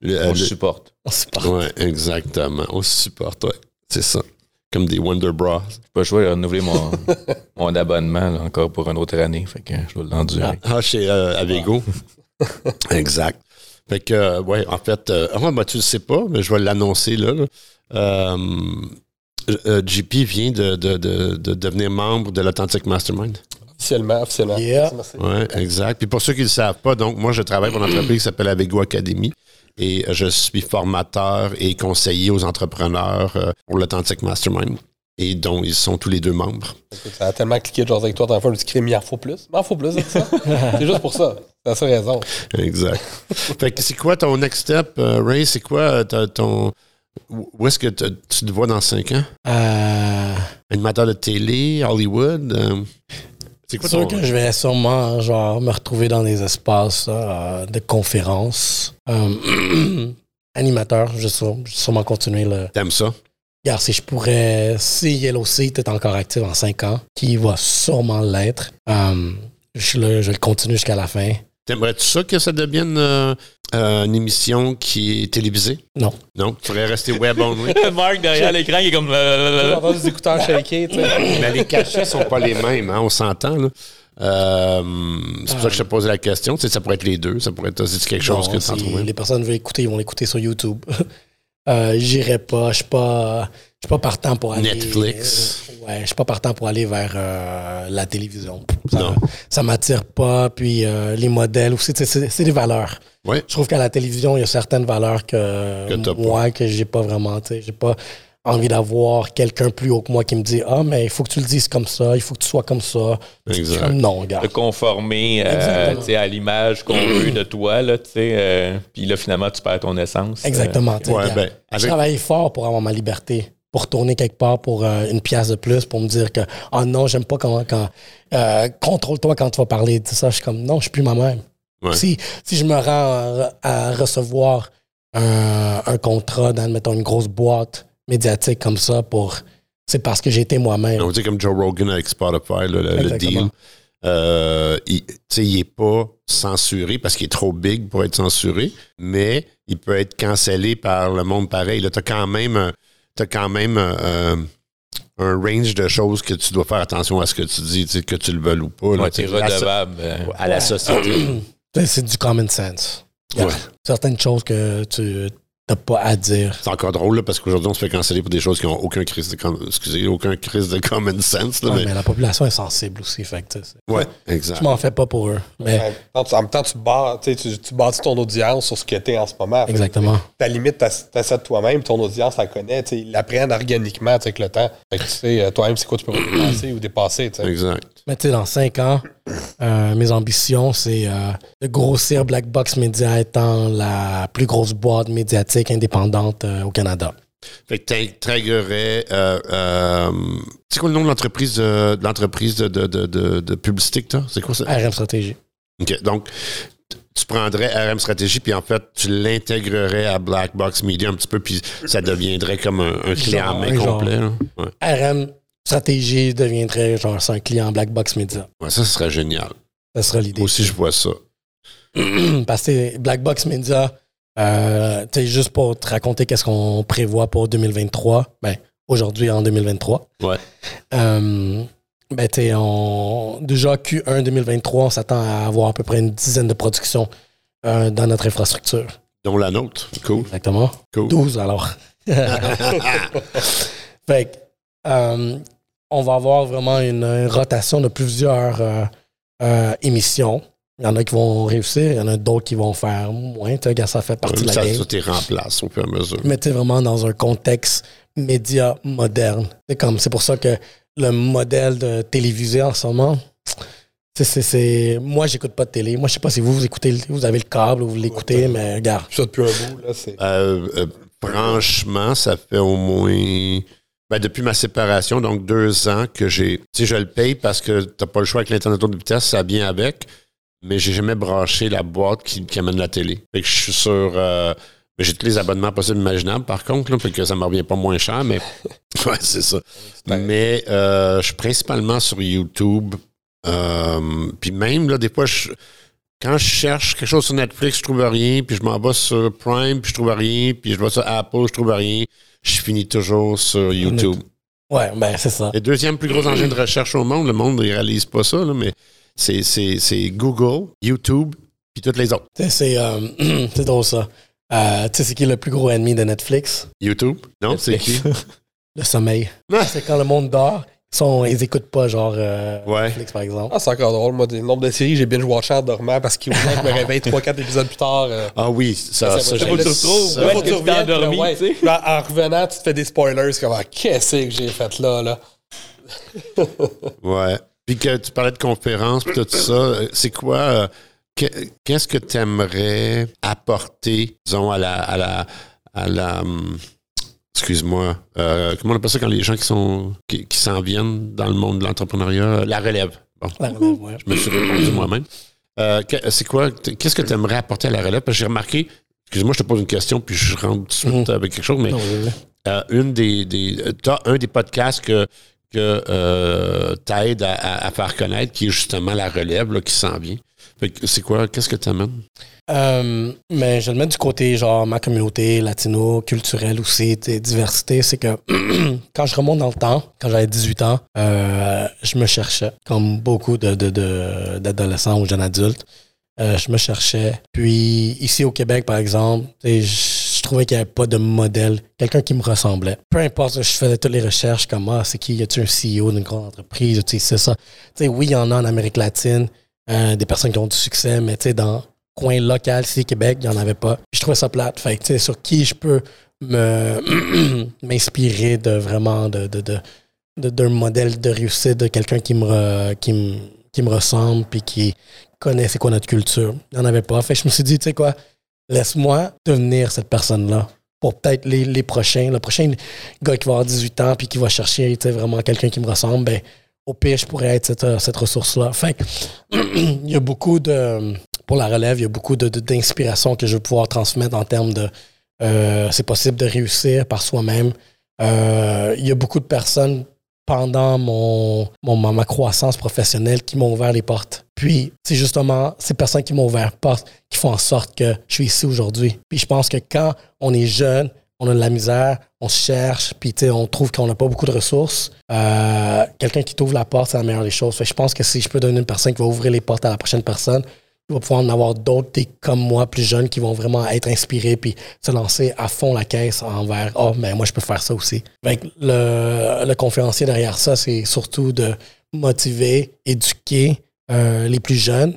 Le- euh, On le- supporte. C'est pas- ouais, exactement. On supporte, ouais. C'est ça. Comme des Wonder Bras. J'ai pas le choix de renouveler mon, mon abonnement là, encore pour une autre année. Fait que je dois l'endurer. Ah, chez euh, Avego. exact. Fait que, euh, ouais, en fait, euh, ah, ben, tu le sais pas, mais je vais l'annoncer là. là. Euh, euh, JP vient de, de, de, de devenir membre de l'Authentic Mastermind. Officiellement, officiellement. Yeah. Merci. Oui, exact. Puis pour ceux qui ne le savent pas, donc moi, je travaille pour une entreprise qui s'appelle Avego Academy et je suis formateur et conseiller aux entrepreneurs euh, pour l'Authentic Mastermind et dont ils sont tous les deux membres. Ça a tellement cliqué de jaser avec toi dans le fond, je me suis dit, il en faut plus. Il en faut plus ça? c'est juste pour ça. C'est la seule raison. Exact. fait que c'est quoi ton next step, euh, Ray? C'est quoi euh, ton. Où est-ce que tu te vois dans cinq ans? Euh, Animateur de télé, Hollywood? euh, c'est quoi sûr ton. que je vais sûrement genre, me retrouver dans des espaces euh, de conférences. Euh, animateur, je vais sûre- je vais sûrement continuer le. T'aimes ça? Regarde, si je pourrais. Si Yellow Seat est encore actif en 5 ans, qui va sûrement l'être, euh, je, le, je le continue jusqu'à la fin. T'aimerais-tu ça que ça devienne euh, euh, une émission qui est télévisée? Non. Non? Tu pourrais rester web only? Marc derrière l'écran qui est comme. J'ai entendu des écouteurs shaker, tu sais. Mais les cachets sont pas les mêmes, hein, on s'entend. là. Euh, c'est pour ça que je te pose la question. Tu sais, ça pourrait être les deux. Ça pourrait être quelque chose Non, que tu en trouves. les personnes veulent écouter, ils vont l'écouter sur YouTube. euh, J'irai pas. Je suis pas. Pas partant pour aller. Netflix. euh, ouais, je suis pas partant pour aller vers euh, la télévision. Ça, Non. ça m'attire pas. Puis les modèles aussi, c'est des valeurs. Ouais. Je trouve qu'à la télévision, il y a certaines valeurs que, Que t'as pas. moi, que j'ai pas vraiment. tu sais, J'ai pas envie d'avoir quelqu'un plus haut que moi qui me dit Ah, mais il faut que tu le dises comme ça, il faut que tu sois comme ça. Exact. non, regarde. de conformer euh, Exactement. tu sais, à l'image qu'on veut de toi. Là, tu sais, euh, Puis là, finalement, tu perds ton essence. Exactement. tu sais, ouais, regarde. ben, Je travaille fort pour avoir ma liberté, pour tourner quelque part pour euh, une pièce de plus, pour me dire que ah non, j'aime pas comment quand euh, contrôle-toi quand tu vas parler de ça. Je suis comme non, je suis plus moi-même. Ouais. Si, si je me rends à, à recevoir un, un contrat dans, mettons, une grosse boîte médiatique comme ça pour c'est parce que j'ai été moi-même. On dit comme Joe Rogan avec Spotify, là, le, deal. Euh, il, tu sais, il est pas censuré parce qu'il est trop big pour être censuré, mais il peut être cancellé par le monde pareil. Tu as quand même, quand même euh, un range de choses que tu dois faire attention à ce que tu dis, que tu le veuilles ou pas. là, Ouais, la so- redevable. euh, à la société. C'est du common sense. Ouais. Certaines choses que tu n'as pas à dire. C'est encore drôle là, parce qu'aujourd'hui, on se fait canceller pour des choses qui n'ont aucun crise de, com- excusez, aucun crise de common sense. Là, Ouais, mais, mais la population est sensible aussi. Fait que, ouais, exact. je m'en fais pas pour eux. Mais En même temps, tu- en même temps, tu, bats, tu, sais, tu, tu bâtis ton audience sur ce que tu es en ce moment. Exactement. Ta limite, tu as de toi-même, ton audience la connaît. Ils l'apprennent organiquement avec le temps. Fait que tu sais euh, toi-même c'est quoi tu peux dépasser ou dépasser. Exact. Mais tu sais, dans cinq ans, euh, mes ambitions, c'est euh, de grossir Black Box Media étant la plus grosse boîte médiatique indépendante euh, au Canada. Fait que t'intégrerais. Euh, euh, c'est quoi le nom de l'entreprise de, de l'entreprise de, de, de, publicité que t'as? C'est quoi ça? RM Stratégie. OK. Donc, tu prendrais RM Stratégie, puis en fait, tu l'intégrerais à Black Box Media un petit peu, puis ça deviendrait comme un, en genre. complet. Ouais. RM Stratégie deviendrait genre un client Black Box Media. Ouais, ça, ce serait génial. Ça sera l'idée. Moi aussi, je vois ça. Parce que Black Box Media, euh, tu sais, juste pour te raconter qu'est-ce qu'on prévoit pour 2023, ben, aujourd'hui en 2023. Ouais. Euh, ben, tu sais, on- déjà Q1 2023, on s'attend à avoir à peu près une dizaine de productions euh, dans notre infrastructure. Dont la nôtre. Cool. Exactement. Cool. 12 alors. fait que, on va avoir vraiment une, une rotation de plusieurs émissions. Il y en a qui vont réussir, il y en a d'autres qui vont faire moins. Tu sais, regarde, ça fait partie de la ça, game. ça t'es remplace au fur et à mesure. Mais tu sais, vraiment dans un contexte média moderne. C'est comme c'est pour ça que le modèle de télévisé en ce moment, c'est, c'est, c'est- moi j'écoute pas de télé. Moi je sais pas si vous vous écoutez, vous avez le câble ou vous l'écoutez, mais regarde. Ça depuis un bout, là, c'est. Euh, euh, Franchement, ça fait au moins. Ben, depuis ma séparation, donc deux ans, que j'ai. Tu sais, je le paye parce que t'as pas le choix avec l'Internet de vitesse, ça vient avec. Mais j'ai jamais branché la boîte qui, qui amène la télé. Fait que je suis sur. euh, j'ai tous les abonnements possibles et imaginables, par contre, là, fait que ça me revient pas moins cher, mais. ouais, c'est ça. Mais euh, je suis principalement sur YouTube. Euh, puis même, là, des fois, je- quand je cherche quelque chose sur Netflix, je trouve rien, puis je m'en vais sur Prime, puis je trouve rien, puis je vais sur Apple, je trouve rien. Je finis toujours sur YouTube. Ouais, ben c'est ça. Le deuxième plus gros engin de recherche au monde, le monde ne réalise pas ça, là, mais c'est, c'est, c'est Google, YouTube, puis toutes les autres. C'est euh, c'est drôle ça. Euh, tu sais, c'est qui le plus gros ennemi de Netflix? YouTube? Non, c'est qui? Le sommeil. Ah. C'est quand le monde dort, ils, sont, ils écoutent pas, genre euh, Ouais. Netflix, par exemple. Ah, c'est encore drôle. Moi, le nombre de séries que j'ai binge-watché en dormant parce qu'il je me réveille 3-4 épisodes plus tard. euh, Ah oui, ça, Ça, ça, tu retrouves. là, tu endormi, ouais. tu sais. Puis en, en revenant, tu te fais des spoilers. C'est comme, ah, qu'est-ce que j'ai fait là, là? Ouais. Puis que tu parlais de conférences, puis tout ça, euh, c'est quoi, euh, que- qu'est-ce que tu aimerais apporter, disons, à la, à la, à la, hum, excuse-moi, euh, comment on appelle ça quand les gens qui sont, qui, qui s'en viennent dans le monde de l'entrepreneuriat, la relève. Bon, La relève, ouais. je me suis répondu moi-même. Euh, c'est quoi, qu'est-ce que tu aimerais apporter à la relève? Parce que j'ai remarqué, excuse-moi, je te pose une question, puis je rentre tout de suite Mhm. avec quelque chose, mais euh, une des, des t'as un des podcasts que que euh, t'aides à, faire connaître, qui est justement la relève qui s'en vient. C'est quoi, qu'est-ce que tu amènes? Euh, mais je le mettre du côté, genre, ma communauté latino, culturelle aussi, diversité. C'est que quand je remonte dans le temps, quand j'avais 18 ans, euh, je me cherchais, comme beaucoup de, de- de- d'adolescents ou jeunes adultes. Euh, je me cherchais. Puis ici au Québec, par exemple, je je trouvais qu'il n'y avait pas de modèle, quelqu'un qui me ressemblait. Peu importe, je faisais toutes les recherches comme ah, c'est qui, y a-tu un CEO d'une grande entreprise, tu sais, c'est ça. Tu sais, oui, il y en a en Amérique latine, euh, des personnes qui ont du succès, mais tu sais, dans coin local, ici, Québec, il n'y en avait pas. Je trouvais ça plate. Fait tu sais, sur qui je peux me m'inspirer de vraiment de, de, de, d'un modèle de réussite, de quelqu'un qui me, qui me, qui me ressemble, puis qui connaît c'est quoi notre culture. Il n'y en avait pas. Fait je me suis dit, tu sais quoi, laisse-moi devenir cette personne-là pour peut-être les, prochains. Le prochain gars qui va avoir 18 ans puis qui va chercher vraiment quelqu'un qui me ressemble, ben, au pire, je pourrais être cette, ressource-là. Fait il y a beaucoup de. Pour la relève, il y a beaucoup de- de- d'inspiration que je vais pouvoir transmettre en termes de. euh, c'est possible de réussir par soi-même. Euh, il y a beaucoup de personnes pendant ma, croissance professionnelle qui m'ont ouvert les portes. Puis, c'est justement ces personnes qui m'ont ouvert les portes qui font en sorte que je suis ici aujourd'hui. Puis, je pense que quand on est jeune, on a de la misère, on cherche, puis on trouve qu'on n'a pas beaucoup de ressources. Euh, Quelqu'un qui t'ouvre la porte, c'est la meilleure des choses. Je pense que si je peux donner une personne qui va ouvrir les portes à la prochaine personne, il va pouvoir en avoir d'autres comme moi, plus jeunes, qui vont vraiment être inspirés puis se lancer à fond la caisse envers Oh, mais moi, je peux faire ça aussi. Le, le conférencier derrière ça, c'est surtout de motiver, éduquer euh, les plus jeunes.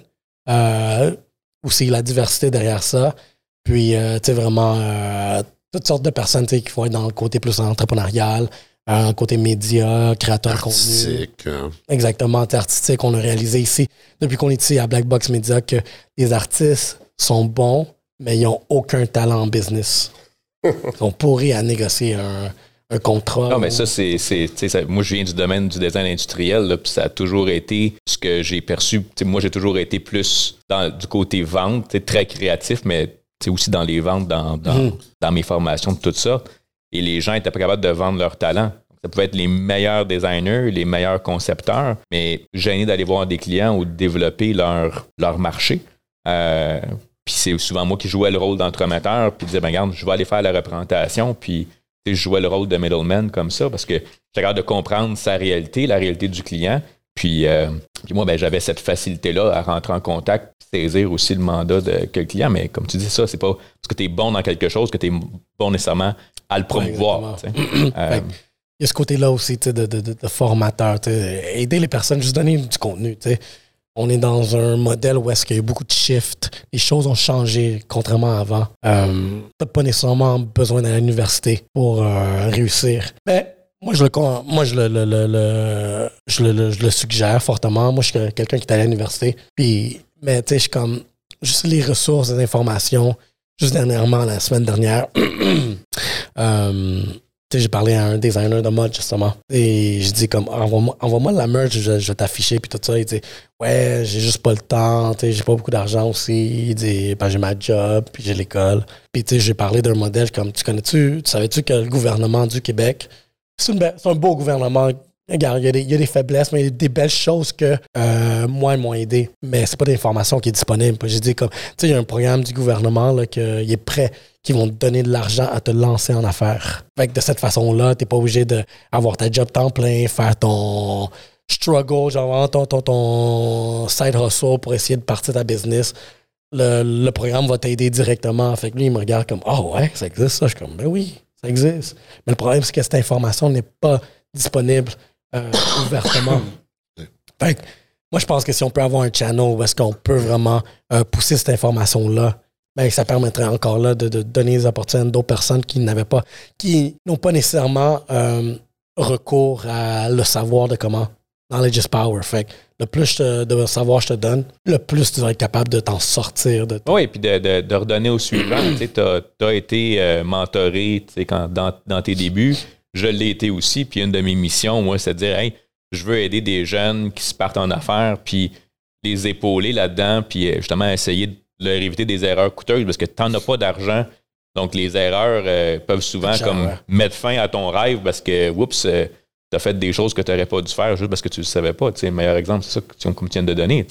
Euh, aussi la diversité derrière ça. Puis, euh, tu sais, vraiment, toutes sortes de personnes qui vont être dans le côté plus entrepreneurial, euh, côté média, créateur contenu. Artistique. hein. Exactement, artistique. On a réalisé ici, depuis qu'on est ici à Black Box Media, que les artistes sont bons, mais ils n'ont aucun talent en business. Ils sont pourris à négocier un, un contrat. Non, mais ça, c'est. c'est- tu sais, ça- moi, je viens du domaine du design industriel, puis ça a toujours été ce que j'ai perçu. Moi, j'ai toujours été plus dans, du côté vente, très créatif, mais tu sais, aussi dans les ventes, dans, dans, Mhm. dans mes formations, tout ça. Et les gens étaient pas capables de vendre leur talent. Ça pouvait être les meilleurs designers, les meilleurs concepteurs, mais gênés d'aller voir des clients ou de développer leur, leur marché. Euh, puis c'est souvent moi qui jouais le rôle d'entremetteur, puis disais, ben regarde, je vais aller faire la représentation, puis je jouais le rôle de middleman comme ça, parce que j'étais capable de comprendre sa réalité, la réalité du client. Puis, euh, puis moi, ben, j'avais cette facilité-là à rentrer en contact, saisir aussi le mandat de que le client. Mais comme tu dis ça, c'est pas parce que tu es bon dans quelque chose que tu es bon nécessairement à le promouvoir. Euh, il y a ce côté-là aussi de, de, de, de formateur. Aider les personnes, juste donner du contenu. On est dans un modèle où est-ce qu'il y a beaucoup de shifts. Les choses ont changé, contrairement à avant. Euh, T'as pas nécessairement besoin d'aller à l'université pour euh, réussir. Mais moi, je le, moi, je le, le- le- je le, je le suggère fortement. Moi, je suis quelqu'un qui est allé à l'université. Puis, mais tu sais, je suis comme juste les ressources, les informations. juste dernièrement, la semaine dernière, euh, j'ai parlé à un designer de mode, justement. Et je dis comme, envoie-moi envoie la merch, je, vais t'afficher, puis tout ça. Il dit, ouais, j'ai juste pas le temps, j'ai pas beaucoup d'argent aussi. Il dit, ben, j'ai ma job, puis j'ai l'école. Puis, tu sais, j'ai parlé d'un modèle comme, tu connais-tu, tu savais-tu que le gouvernement du Québec, c'est un beau gouvernement. Regarde, il y, a des, faiblesses, mais il y a des belles choses que euh, moi, ils m'ont aidé. Mais c'est pas d'information qui est disponible. J'ai dit comme, tu sais, il y a un programme du gouvernement là, que, il est prêt, qui vont te donner de l'argent à te lancer en affaires. Fait que de cette façon-là, t'es pas obligé d'avoir ta job temps plein, faire ton struggle, genre ton, ton, ton side hustle pour essayer de partir ta business. Le, programme va t'aider directement. Fait que lui, il me regarde comme, oh ouais, ça existe ça? Je suis comme, ben oui, ça existe. Mais le problème, c'est que cette information n'est pas disponible euh, ouvertement. Fait que, moi, je pense que si on peut avoir un channel où est-ce qu'on peut vraiment euh, pousser cette information-là, ben, ça permettrait encore là de, de donner des opportunités à d'autres personnes qui n'avaient pas, qui n'ont pas nécessairement euh, recours à le savoir de comment. Knowledge is power. Fait que le plus je te- de savoir je te donne, le plus tu vas être capable de t'en sortir. De Oui, puis de, de, de redonner au suivant. tu as, été euh, mentoré tu sais, quand, dans, dans tes débuts. Je l'ai été aussi. Puis une de mes missions, moi, c'est de dire hey, je veux aider des jeunes qui se partent en affaires, puis les épauler là-dedans, puis euh, justement essayer de leur éviter des erreurs coûteuses parce que tu n'en as pas d'argent. Donc, les erreurs euh, peuvent souvent comme mettre fin à ton rêve parce que, oups, tu as fait des choses que tu n'aurais pas dû faire juste parce que tu ne le savais pas. Le meilleur exemple, c'est ça que tu, viens de donner.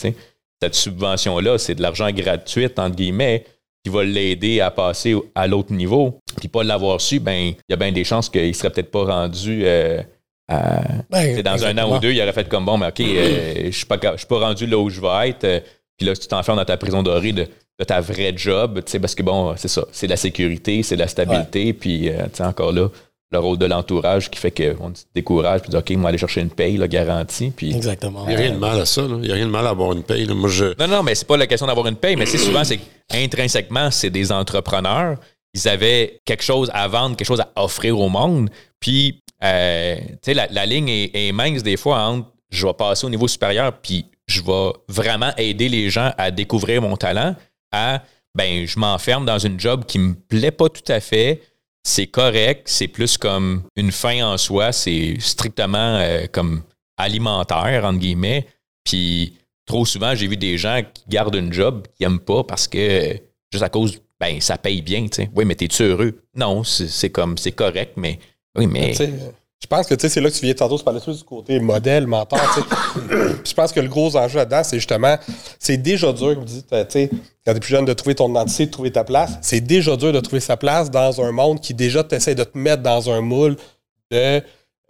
Cette subvention-là, c'est de l'argent gratuit, entre guillemets, qui va l'aider à passer à l'autre niveau. Puis pas l'avoir su, ben il y a bien des chances qu'il ne serait peut-être pas rendu euh, à, Ben, dans un an ou deux, il aurait fait comme bon, mais OK, euh, je suis pas, rendu là où je vais être. euh, puis là, tu t'enfermes dans ta prison dorée de, de ta vraie job, parce que bon, c'est ça, c'est la sécurité, c'est la stabilité, puis euh, encore là, le rôle de l'entourage qui fait qu'on se décourage, puis dit, OK, moi, aller chercher une paye, là, garantie, puis. Exactement. Il n'y a rien de mal à ça. là. Il n'y a rien de mal à avoir une paye. là. Moi, je. Non, non, mais c'est pas la question d'avoir une paye, mais c'est souvent, c'est intrinsèquement, c'est des entrepreneurs. Ils avaient quelque chose à vendre, quelque chose à offrir au monde. Puis, euh, tu sais, la, la ligne est, est mince des fois entre je vais passer au niveau supérieur, puis je vais vraiment aider les gens à découvrir mon talent, à ben, je m'enferme dans une job qui me plaît pas tout à fait. C'est correct, c'est plus comme une fin en soi, c'est strictement euh, comme alimentaire, entre guillemets. Puis trop souvent, j'ai vu des gens qui gardent une job qu'ils n'aiment pas parce que juste à cause, ben, ça paye bien, tu sais. Oui, mais t'es-tu heureux? Non, c'est comme, c'est correct, mais oui, mais. Je pense que tu c'est là que tu viens tantôt, tu parlais plus du côté modèle, mentor. tu je pense que le gros enjeu là-dedans, c'est justement, c'est déjà dur, comme vous dites, tu sais, quand t'es plus jeune, de trouver ton identité, de trouver ta place. C'est déjà dur de trouver sa place dans un monde qui déjà t'essaie de te mettre dans un moule, de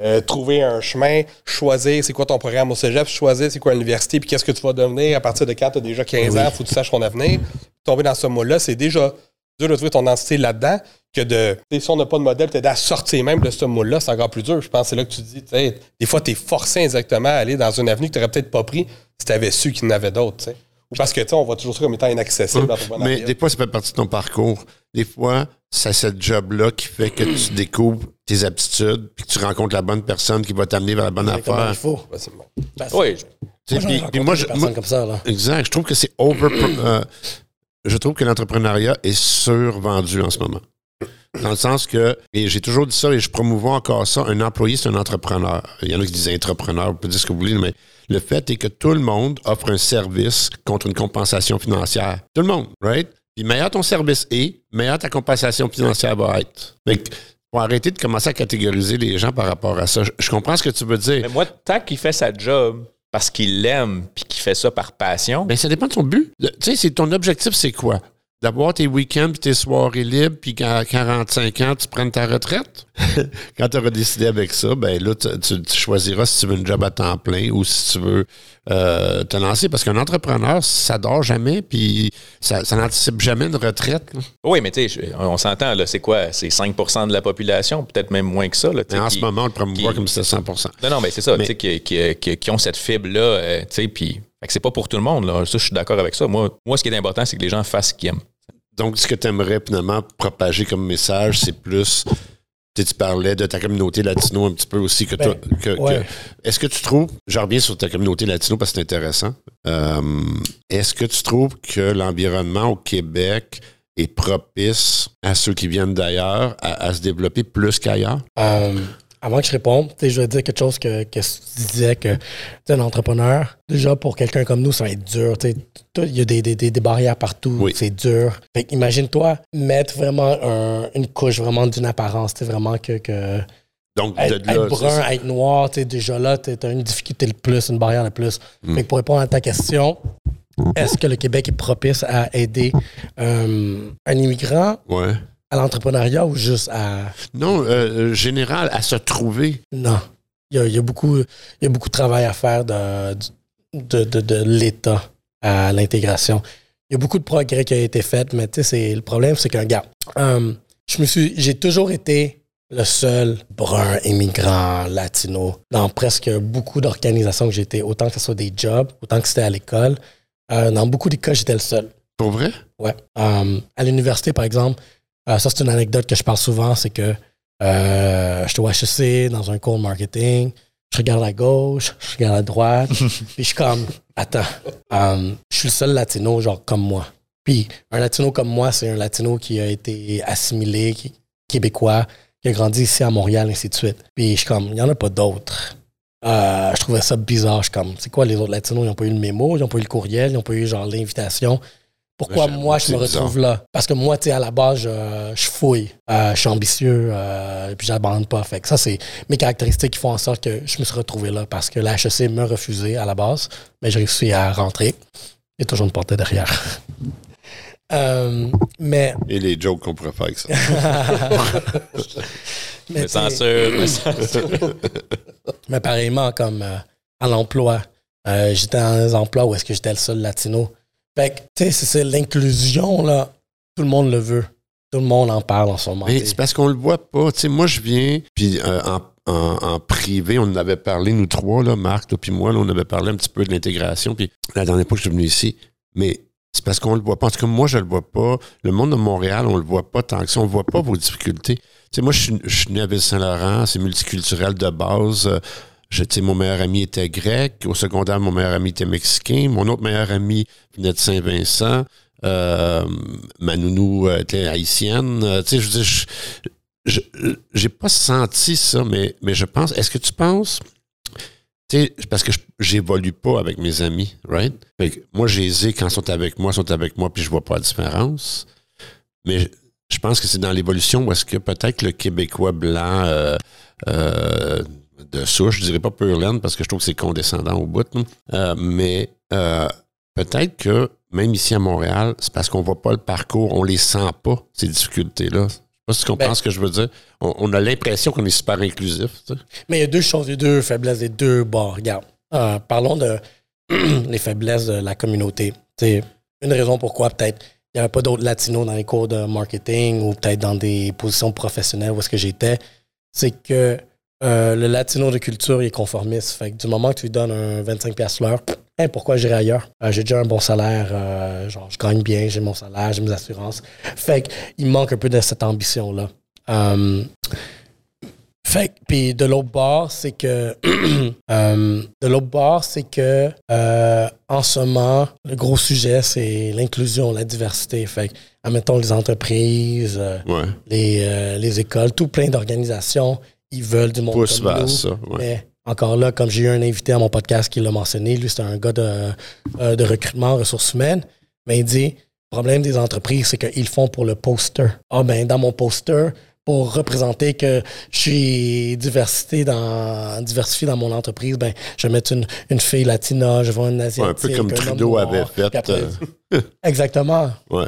euh, trouver un chemin, choisir c'est quoi ton programme au cégep, choisir c'est quoi l'université, puis qu'est-ce que tu vas devenir à partir de quand tu as déjà 15 ans, faut que tu saches ton avenir. Tomber dans ce moule-là, c'est déjà dur de trouver ton identité là-dedans que de. tu sais, Si on n'a pas de modèle, t'aider à sortir même de ce moule-là, c'est encore plus dur. Je pense que c'est là que tu dis, tu sais, des fois, tu es forcé exactement à aller dans une avenue que tu n'aurais peut-être pas pris si tu avais su qu'il y en avait d'autres. tu sais. Ou parce que tu sais, on voit toujours ça comme étant inaccessible. Dans ton Mais des fois, ça fait partie de ton parcours. Des fois, c'est ce job-là qui fait que tu découvres tes aptitudes puis que tu rencontres la bonne personne qui va t'amener vers la bonne affaire. il faut? Ouais, c'est bon. Ben, oui, Moi, puis- moi, je- personnes moi- comme ça, là. Exact. Je trouve que c'est over. euh, je trouve que l'entrepreneuriat est survendu en ce moment. Dans le sens que, et j'ai toujours dit ça et je promouvois encore ça, un employé, c'est un entrepreneur. Il y en a qui disent entrepreneur, vous pouvez dire ce que vous voulez, mais le fait est que tout le monde offre un service contre une compensation financière. Tout le monde, right? Puis meilleur ton service est, meilleure ta compensation financière va être. Fait que, faut arrêter de commencer à catégoriser les gens par rapport à ça. Je, je comprends ce que tu veux dire. mais moi, tant qu'il fait sa job parce qu'il l'aime puis qu'il fait ça par passion, Ben, ça dépend de ton but. Tu sais, c'est ton objectif, c'est quoi? D'avoir tes week-ends puis tes soirées libres, puis qu'à 45 ans, tu prennes ta retraite? Quand tu auras décidé avec ça, ben là, tu, tu- tu choisiras si tu veux une job à temps plein ou si tu veux euh, te lancer. Parce qu'un entrepreneur, ça dort jamais, puis ça, ça n'anticipe jamais une retraite. là. oui, mais tu sais, on s'entend, là, c'est quoi? C'est 5% de la population, peut-être même moins que ça. Là, Mais en qui- ce moment, on le promouvoit qui- comme si c'était 100 Non, non, mais c'est ça, Mais- tu sais, qui, qui- qui- qui ont cette fibre-là, euh, tu sais, puis fait que c'est pas pour tout le monde, là. Ça, je suis d'accord avec ça. Moi, moi, ce qui est important, c'est que les gens fassent ce qu'ils aiment. Donc, ce que tu aimerais finalement propager comme message, c'est plus. Tu parlais de ta communauté latino un petit peu aussi. que, toi- Ben, que- ouais. Est-ce que tu trouves, je reviens sur ta communauté latino parce que c'est intéressant. Euh, Est-ce que tu trouves que l'environnement au Québec est propice à ceux qui viennent d'ailleurs à, se développer plus qu'ailleurs? Euh, avant que je réponde, je vais dire quelque chose que, que tu disais que un entrepreneur, déjà pour quelqu'un comme nous, ça va être dur. Il y a des, des, des, barrières partout, c'est dur. Imagine-toi mettre vraiment une couche vraiment d'une apparence, vraiment que, que donc, être, être brun, être noir, déjà là, tu as une difficulté de plus, une barrière de plus. Hmm. pour répondre à ta question, est-ce que le Québec est propice à aider euh, un immigrant? À l'entrepreneuriat ou juste à. Non, euh, euh, général, à se trouver. Non. Il y, a, beaucoup, il y a beaucoup de travail à faire de, de, de, l'État à l'intégration. Il y a beaucoup de progrès qui a été fait, mais le problème, c'est qu'un gars, je me suis, j'ai toujours été le seul brun immigrant latino dans presque beaucoup d'organisations que j'étais, autant que ce soit des jobs, autant que c'était à l'école. Euh, dans beaucoup de cas, j'étais le seul. Pour vrai? Ouais. Euh, à l'université, par exemple, euh, ça, c'est une anecdote que je parle souvent, c'est que je suis au HEC dans un cours marketing, je regarde à gauche, je regarde à droite, puis je suis comme, attends, je suis le seul latino, genre, comme moi. Puis, un latino comme moi, c'est un latino qui a été assimilé, québécois, qui a grandi ici à Montréal, ainsi de suite. Puis je suis comme, il n'y en a pas d'autres. Euh, je trouvais ça bizarre. Je suis comme, c'est quoi les autres latinos? Ils n'ont pas eu le mémo, ils n'ont pas eu le courriel, ils n'ont pas eu genre l'invitation. Pourquoi moi je me retrouve là? Parce que moi, tu sais, à la base, je, fouille, euh, je suis ambitieux, euh, et puis j'abandonne pas. Fait que ça, c'est mes caractéristiques qui font en sorte que je me suis retrouvé là parce que la HEC m'a refusé à la base, mais j'ai réussi à rentrer. Il y a toujours une porte derrière. Euh, mais... Et les jokes qu'on pourrait faire avec ça. mais censure, mais pareillement, comme euh, à l'emploi, euh, j'étais dans un emploi où est-ce que j'étais le seul latino. Fait que, tu sais, c'est l'inclusion, là. Tout le monde le veut. Tout le monde en parle en ce moment. C'est parce qu'on le voit pas. Tu sais, moi, je viens, puis en, en, privé, on en avait parlé, nous trois, là, Marc, toi, puis moi, on avait parlé un petit peu de l'intégration. Puis la dernière fois que je suis venu ici, mais c'est parce qu'on le voit pas. En tout cas, moi, je le vois pas. Le monde de Montréal, on le voit pas tant que ça. On voit pas vos difficultés. Tu sais, moi, je suis, né à Ville-Saint-Laurent. C'est multiculturel de base. Je, mon meilleur ami était grec. Au secondaire, mon meilleur ami était mexicain. Mon autre meilleur ami venait de Saint-Vincent. Euh, ma nounou euh, était haïtienne. Euh, je veux j'ai pas senti ça, mais, mais je pense. Est-ce que tu penses parce que j'évolue pas avec mes amis, right? moi, j'ai quand ils sont avec moi, ils sont avec moi, puis je vois pas la différence. Mais je pense que c'est dans l'évolution où est-ce que peut-être le Québécois blanc euh, de souche, je dirais pas pure laine parce que je trouve que c'est condescendant au bout, euh, mais peut-être que même ici à Montréal, c'est parce qu'on voit pas le parcours, on les sent pas, ces difficultés-là sais pas si tu comprends ben ce que je veux dire. On, a l'impression qu'on est super inclusif. Mais il y a deux choses, il y a deux faiblesses des deux bords. Regarde, euh, parlons de les faiblesses de la communauté. C'est une raison pourquoi peut-être il n'y avait pas d'autres latinos dans les cours de marketing ou peut-être dans des positions professionnelles où est-ce que j'étais, c'est que euh, le latino de culture est conformiste. Fait que du moment que tu lui donnes un 25$ l'heure, pourquoi j'irai ailleurs? Euh, j'ai déjà un bon salaire, euh, genre je gagne bien, j'ai mon salaire, j'ai mes assurances. Fait qu'il manque un peu de cette ambition-là. Fait puis de l'autre bord, c'est que de l'autre bord, c'est que en ce moment, le gros sujet, c'est l'inclusion, la diversité. Fait que, admettons les entreprises, les, les écoles, tout plein d'organisations, ils veulent du monde comme nous, ça, encore là, comme j'ai eu un invité à mon podcast qui l'a mentionné, lui, c'est un gars de, euh, de recrutement, ressources humaines, mais il dit le problème des entreprises, c'est qu'ils font pour le poster. Ah, ben, dans mon poster, pour représenter que je suis diversité dans, diversifié dans mon entreprise, ben, je vais mettre une, une fille latina, je vais une asiatique. un peu comme Trudeau avait fait. Euh. exactement. Ouais.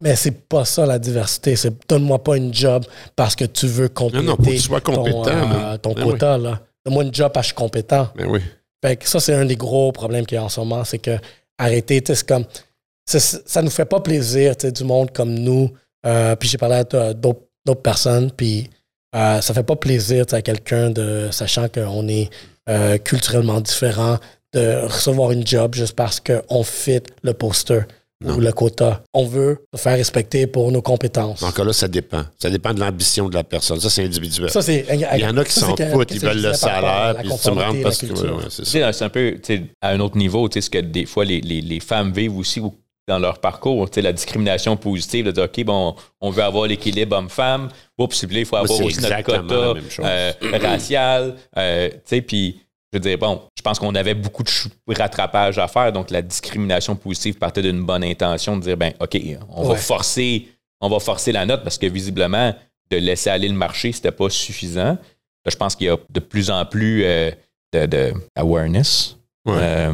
Mais c'est pas ça la diversité. C'est donne-moi pas une job parce que tu veux compléter non, non, que tu sois compétent, ton, euh, ton ben quota. Là moi une job, parce que je suis compétent. Ben oui. Fait que ça, c'est un des gros problèmes qu'il y a en ce moment, c'est que arrêter, c'est comme. Ça nous fait pas plaisir, du monde comme nous. Euh, puis j'ai parlé à d'autres personnes, puis euh, ça fait pas plaisir à quelqu'un de sachant qu'on est euh, culturellement différent de recevoir une job juste parce qu'on fit le poster ou le quota. On veut se faire respecter pour nos compétences. Encore là, ça dépend. Ça dépend de l'ambition de la personne. Ça, c'est individuel. Ça, c'est, il y en a qui s'en foutent, ils veulent le salaire, puis tu me rends parce que. c'est, un peu à un autre niveau, tu sais, ce que des fois les, les, les femmes vivent aussi, ou dans leur parcours. Tu sais, la discrimination positive, de dire, OK, bon, on veut avoir l'équilibre homme-femme. Oups, il faut avoir c'est aussi notre quota euh, racial. euh, tu sais, puis je veux dire, bon, je pense qu'on avait beaucoup de rattrapage à faire. Donc, la discrimination positive partait d'une bonne intention de dire, ben, OK, on va forcer, on va forcer la note parce que visiblement, de laisser aller le marché, c'était pas suffisant. Là, je pense qu'il y a de plus en plus euh, de, de awareness, Ouais. euh,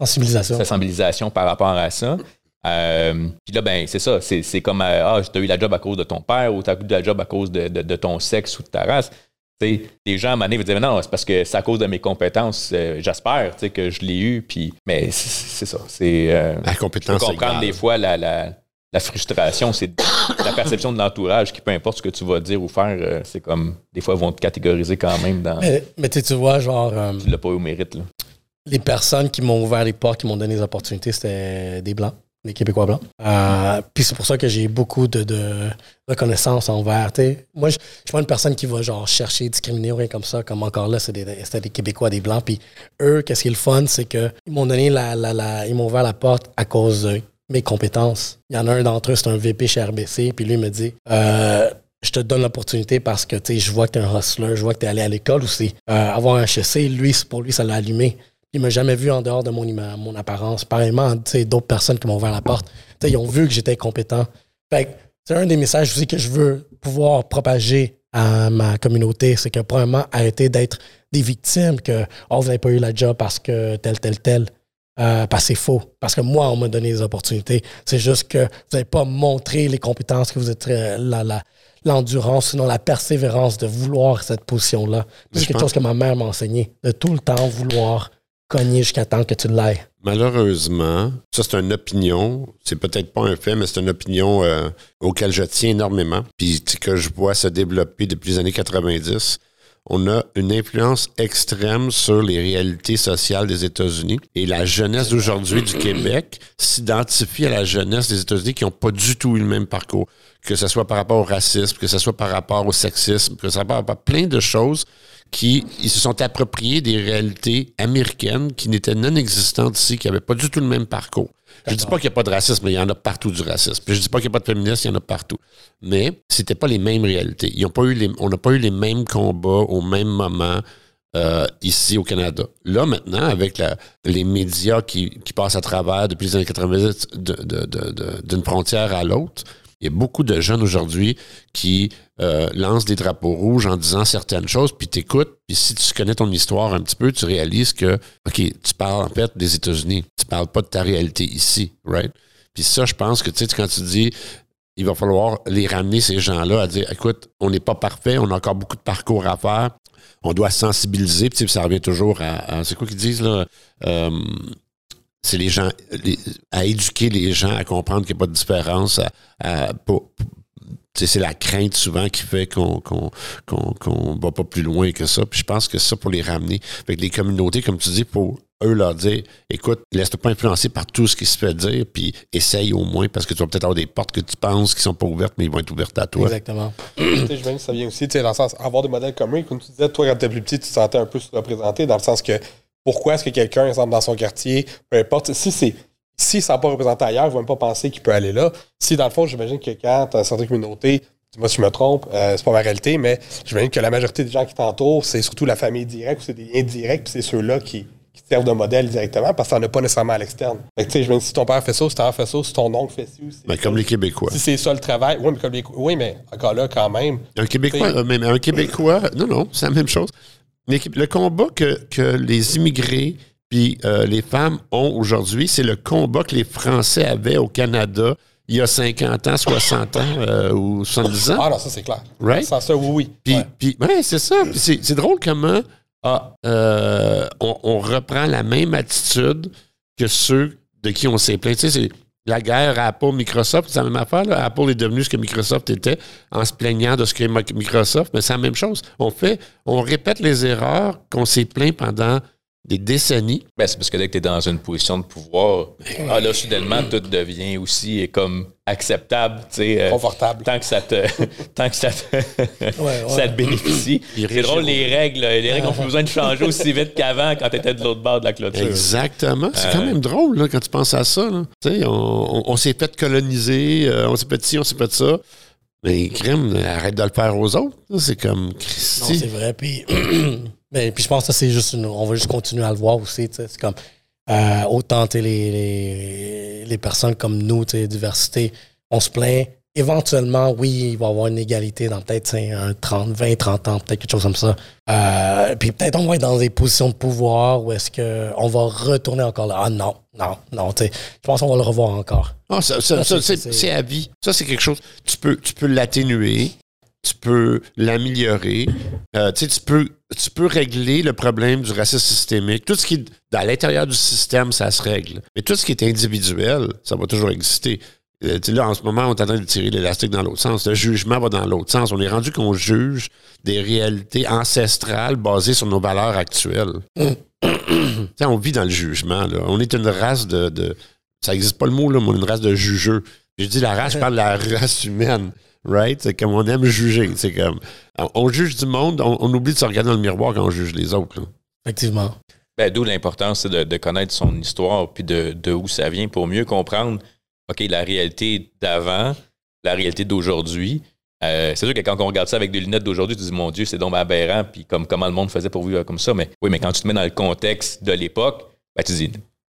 Sensibilisation. sensibilisation par rapport à ça. Euh, Puis là, ben, c'est ça. C'est c'est comme, euh, ah, tu as eu la job à cause de ton père ou tu as eu la job à cause de, de- de ton sexe ou de ta race. Tu sais, les gens, à un moment donné, vont dire, non, c'est parce que c'est à cause de mes compétences. euh, J'espère tu sais, que je l'ai eu. Puis, mais c'est ça. C'est. euh, La je peux compétence comprendre des fois la, la, la frustration, c'est la perception de l'entourage qui, peu importe ce que tu vas dire ou faire, euh, c'est comme des fois ils vont te catégoriser quand même dans. Mais, mais tu sais, tu vois, genre, euh, Tu l'as pas eu au mérite. Là. les personnes qui m'ont ouvert les portes, qui m'ont donné des opportunités, c'était des Blancs, des Québécois blancs. Euh, puis c'est pour ça que j'ai beaucoup de, de reconnaissance envers. Moi, je suis pas une personne qui va genre chercher, discriminer ou rien comme ça. Comme encore là, c'est des- c'était des, Québécois, des Blancs. Puis eux, qu'est-ce qui est le fun, c'est qu'ils m'ont donné la, la, ils m'ont ouvert la porte à cause de mes compétences. Il y en a un d'entre eux, c'est un VP chez RBC. Puis lui il me dit, euh, je te donne l'opportunité parce que je vois que tu es un hustler, je vois que tu es allé à l'école aussi. Euh, avoir un HEC, lui, pour lui, ça l'a allumé. Il m'a jamais vu en dehors de mon, mon apparence. Pareillement, d'autres personnes qui m'ont ouvert la porte, ils ont vu que j'étais compétent. Fait c'est un des messages aussi que je veux pouvoir propager à ma communauté. C'est que, premièrement, arrêter d'être des victimes, que oh, vous n'avez pas eu la job parce que tel, tel, tel. Euh, parce que c'est faux. Parce que moi, on m'a donné des opportunités. C'est juste que vous n'avez pas montré les compétences, que vous êtes euh, la, la- l'endurance, sinon la persévérance de vouloir cette position-là. C'est quelque pense- chose que ma mère m'a enseigné. De tout le temps vouloir cogner jusqu'à temps que tu l'ailles. Malheureusement, ça c'est une opinion. C'est peut-être pas un fait, mais c'est une opinion euh, auquel je tiens énormément. Puis que je vois se développer depuis les années 90. On a une influence extrême sur les réalités sociales des États-Unis. Et la jeunesse d'aujourd'hui du Québec s'identifie à la jeunesse des États-Unis qui n'ont pas du tout eu le même parcours. Que ce soit par rapport au racisme, que ce soit par rapport au sexisme, que ce soit par rapport à plein de choses qui ils se sont appropriés des réalités américaines qui n'étaient non existantes ici, qui n'avaient pas du tout le même parcours. Je dis pas qu'il n'y a pas de racisme, mais il y en a partout du racisme. Puis je dis pas qu'il n'y a pas de féminisme, il y en a partout. Mais c'était pas les mêmes réalités. Ils ont pas eu les, on n'a pas eu les mêmes combats au même moment euh, ici au Canada. Là, maintenant, avec la- les médias qui, qui passent à travers depuis les années 90 de- de- de- de- d'une frontière à l'autre, il y a beaucoup de jeunes aujourd'hui qui euh, lancent des drapeaux rouges en disant certaines choses, puis t'écoutes, puis si tu connais ton histoire un petit peu, tu réalises que, OK, tu parles en fait des États-Unis, tu parles pas de ta réalité ici, right? Puis ça, je pense que, tu sais, quand tu dis, il va falloir les ramener, ces gens-là, à dire, écoute, on n'est pas parfait, on a encore beaucoup de parcours à faire, on doit sensibiliser, puis ça revient toujours à, à- c'est quoi qu'ils disent, là? Euh, c'est les gens, à éduquer les gens à comprendre qu'il n'y a pas de différence, à, à- c'est la crainte souvent qui fait qu'on qu'on va pas plus loin que ça. Puis je pense que ça, pour les ramener, avec les communautés, comme tu dis, pour eux leur dire, écoute, laisse-toi pas influencer par tout ce qui se fait dire, puis essaye au moins, parce que tu vas peut-être avoir des portes que tu penses qui sont pas ouvertes, mais ils vont être ouvertes à toi. Exactement. Je me dis, ça vient aussi, tu sais, dans le sens, avoir des modèles comme eux, comme tu disais, toi, quand tu étais plus petit, tu te sentais un peu sous-représenté, dans le sens que pourquoi est-ce que quelqu'un, exemple, dans son quartier, peu importe, si c'est. Si ça n'a pas représenté ailleurs, il ne va même pas penser qu'il peut aller là. Si, dans le fond, j'imagine que quand tu as une certaine communauté, moi, si je me trompe, euh, c'est pas ma réalité, mais j'imagine que la majorité des gens qui t'entourent, c'est surtout la famille directe ou c'est des liens directs, puis c'est ceux-là qui, servent de modèle directement parce que t'en as pas nécessairement à l'externe. Fait que, tu sais, je me dis, si ton père fait ça, si ton père fait ça, si ton oncle fait ça, si Ben, comme les Québécois. si c'est ça le travail, oui, mais, comme les- oui, mais encore là, quand même. Un Québécois, euh, mais un Québécois, non, non, c'est la même chose. Mais Le combat que, que les immigrés puis euh, les femmes ont aujourd'hui, c'est le combat que les Français avaient au Canada il y a 50 ans, 60 ans euh, ou 70 ans. Ah non, ça c'est clair. Right? Ça, oui, oui. Puis, Ouais. c'est ça. C'est, drôle comment ah, euh, on, on reprend la même attitude que ceux de qui on s'est plaint. Tu sais, c'est la guerre Apple-Microsoft, c'est la même affaire. là. Apple est devenu ce que Microsoft était en se plaignant de ce qu'est Microsoft, mais c'est la même chose. On fait, on répète les erreurs qu'on s'est plaint pendant des décennies. Ben, c'est parce que dès que tu es dans une position de pouvoir, ah, là, soudainement, tout devient aussi comme acceptable, euh, Confortable. tant que ça te, tant que ça te, ouais. ça te bénéficie. C'est drôle, les règles, les règles ont plus besoin de changer aussi vite qu'avant quand tu étais de l'autre bord de la clôture. Exactement. C'est quand même drôle là, quand tu penses à ça. là. On, on- on s'est fait coloniser, euh, on s'est fait ci, on s'est fait ça. Mais crème, arrête de le faire aux autres. C'est comme Non, Christy. c'est vrai. Puis, mais, puis je pense que ça, c'est juste une- On va juste continuer à le voir aussi. C'est comme. euh, autant les, les, les personnes comme nous, diversité, on se plaint. Éventuellement, oui, il va y avoir une égalité dans peut-être tu sais, un 30, 20, 30 ans, peut-être quelque chose comme ça. Euh, puis peut-être on va être dans des positions de pouvoir où est-ce qu'on va retourner encore là. Ah non, non, non. Je pense qu'on va le revoir encore. Ah, ça, c'est à vie. Ça, c'est quelque chose. Tu peux, tu peux l'atténuer, tu peux l'améliorer, euh, tu peux, tu peux régler le problème du racisme systémique. Tout ce qui est à l'intérieur du système, ça se règle. Mais tout ce qui est individuel, ça va toujours exister. Euh, là, en ce moment, on est en train de tirer l'élastique dans l'autre sens. Le jugement va dans l'autre sens. On est rendu qu'on juge des réalités ancestrales basées sur nos valeurs actuelles. On vit dans le jugement. On est une race de. de- ça n'existe pas le mot, là, mais on est une race de jugeux. Je dis la race, je parle de la race humaine. Right? C'est comme on aime juger. C'est comme. On, on juge du monde, on, on oublie de se regarder dans le miroir quand on juge les autres. là. Effectivement. Ben, D'où l'importance c'est de, de connaître son histoire puis de, de où ça vient pour mieux comprendre OK, la réalité d'avant, la réalité d'aujourd'hui. Euh, c'est sûr que quand on regarde ça avec des lunettes d'aujourd'hui, tu te dis mon Dieu, c'est donc aberrant, puis comme comment le monde faisait pour vivre comme ça. Mais oui, mais quand tu te mets dans le contexte de l'époque, ben, tu te dis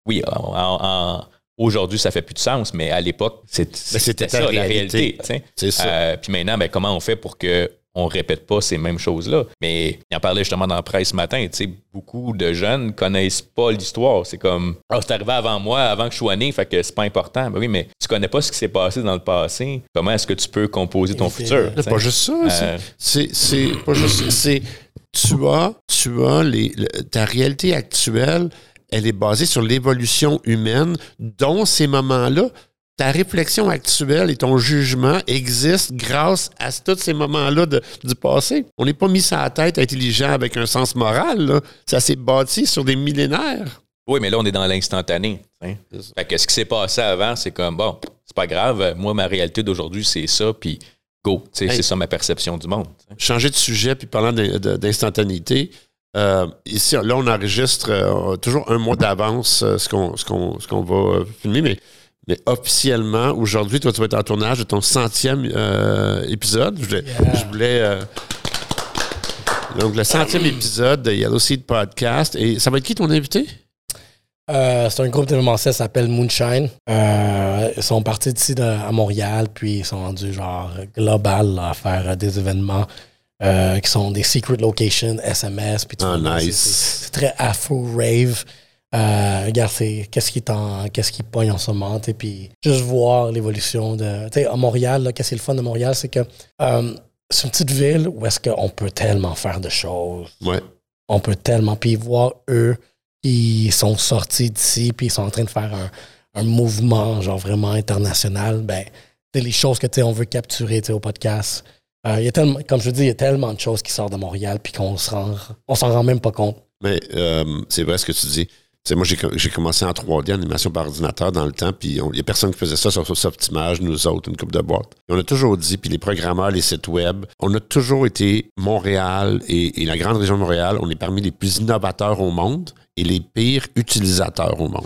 oui, en- en- en- aujourd'hui, ça fait plus de sens, mais à l'époque, c'est- c'était c'était ta ça, la réalité. C'est ça. Euh, puis maintenant, ben, comment on fait pour que on répète pas ces mêmes choses-là? Mais il en parlait justement dans la presse ce matin. Tu sais, beaucoup de jeunes connaissent pas l'histoire. C'est comme, ah, c'est arrivé avant moi, avant que je sois né, fait que c'est pas important. Ben oui, mais tu connais pas ce qui s'est passé dans le passé. Comment est-ce que tu peux composer ton C'est- futur? C'est tu pas juste ça. c'est- Euh, C'est c'est pas juste ça. C'est tu as, tu as les, le- ta réalité actuelle, elle est basée sur l'évolution humaine, dont ces moments-là, ta réflexion actuelle et ton jugement existent grâce à tous ces moments-là du passé. On n'est pas mis sur la tête intelligent avec un sens moral. là. Ça s'est bâti sur des millénaires. Oui, mais là, on est dans l'instantané. ça. Fait que ce qui s'est passé avant, c'est comme, bon, c'est pas grave. Moi, ma réalité d'aujourd'hui, c'est ça, puis go. Hey. C'est ça ma perception du monde. changer de sujet, puis parlant d'instantanéité, euh, ici, là, on enregistre euh, toujours un mois d'avance euh, ce qu'on ce qu'on- ce qu'on va filmer, mais, mais officiellement, aujourd'hui, toi, tu vas être en tournage de ton centième épisode. Je voulais. Yeah. je voulais, donc, le centième épisode de Yellow Seed Podcast. Et ça va être qui ton invité? C'est un groupe d'événementiel qui s'appelle Moonshine. Ils sont partis d'ici à Montréal, puis ils sont rendus genre global là, à faire des événements euh, qui sont des secret locations, SMS, puis tout. Ah, ça. nice. C'est- très afro-rave. Euh, regarde, qu'est-ce qui t'en, qu'est-ce qui pogne en ce moment, et puis juste voir l'évolution de, tu sais, à Montréal, qu'est-ce qui est le fun de Montréal, c'est que euh, c'est une petite ville où est-ce qu'on peut tellement faire de choses Ouais. on peut tellement. Puis voir eux qui sont sortis d'ici, puis ils sont en train de faire un, un mouvement, genre vraiment international, ben, c'est les choses que tu sais, on veut capturer tu sais, au podcast. Euh, il y a tellement, comme je dis, il y a tellement de choses qui sortent de Montréal, puis qu'on se rend, on s'en rend même pas compte. Mais euh, c'est vrai ce que tu dis. Moi, j'ai co- j'ai commencé en 3D, animation par ordinateur dans le temps, puis il n'y a personne qui faisait ça sur Softimage, nous autres, une coupe de boîte. On a toujours dit, puis les programmeurs, les sites web, on a toujours été Montréal et, et la grande région de Montréal, on est parmi les plus innovateurs au monde et les pires utilisateurs au monde.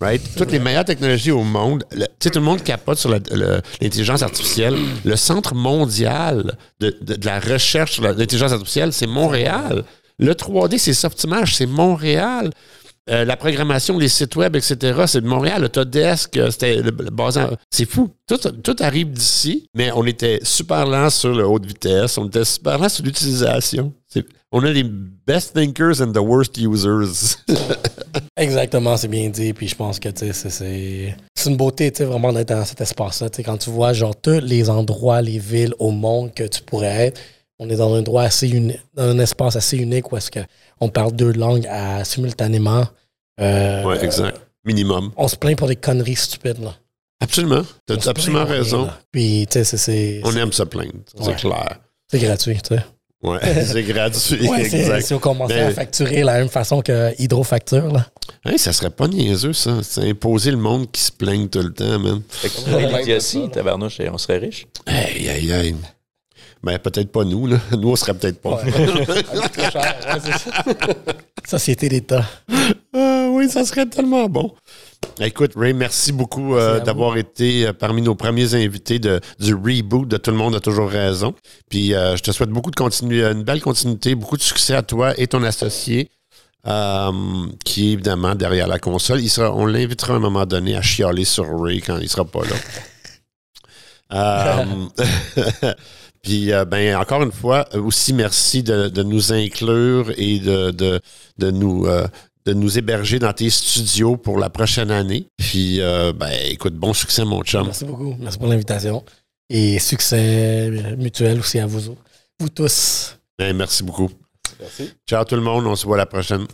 Right? Toutes les meilleures technologies au monde. le- Tu sais, tout le monde capote sur le- l'intelligence artificielle. Le centre mondial de, la recherche sur l'intelligence artificielle, c'est Montréal. Le 3D, c'est Softimage, c'est Montréal. Euh, la programmation, les sites web, etc., c'est de Montréal. Autodesk, euh, c'était le, le. C'est fou. Tout, arrive d'ici, mais on était super lent sur le haute vitesse. On était super lent sur l'utilisation. On a les best thinkers and the worst users. Exactement, c'est bien dit. Puis je pense que c'est- une beauté vraiment d'être dans cet espace-là. Quand tu vois genre tous les endroits, les villes au monde que tu pourrais être, on est dans un endroit assez uni- dans un espace assez unique où est-ce que on parle deux langues à- simultanément. Euh, ouais, exact. Minimum. On se plaint pour des conneries stupides. Là. Absolument. Tu as absolument rien, raison. Puis tu sais, c'est- c'est On aime se plaindre. C'est Ouais. clair. c'est gratuit. tu sais. Ouais, c'est gratuit. Ouais, exact. si on commençait Ben- à facturer la même façon que Hydro facture, là. Hey, ça serait pas niaiseux, ça. C'est imposer le monde qui se plaigne tout le temps, man. Fait que l'idiotie, tabarnouche, et on serait riche. Aïe, aïe, aïe. Ben, peut-être pas nous, là. Nous, on serait peut-être pas. Ouais. Très cher, ouais, c'est ça. Société d'État. Ah oui, ça serait tellement bon. Écoute, Ray, merci beaucoup euh, d'avoir été euh, parmi nos premiers invités de, du reboot de Tout le monde a toujours raison. Puis euh, je te souhaite beaucoup de continuer, une belle continuité, beaucoup de succès à toi et ton associé, euh, qui est évidemment derrière la console. Il sera, on l'invitera à un moment donné à chialer sur Ray quand il sera pas là. Puis, euh, ben, encore une fois, aussi merci de, de nous inclure et de, de, de nous, euh, de nous héberger dans tes studios pour la prochaine année. Puis, euh, ben, écoute, bon succès, mon chum. Merci beaucoup. Merci pour l'invitation. Et succès mutuel aussi à vous. Vous tous. Ben, merci beaucoup. Merci. Ciao tout le monde, on se voit la prochaine.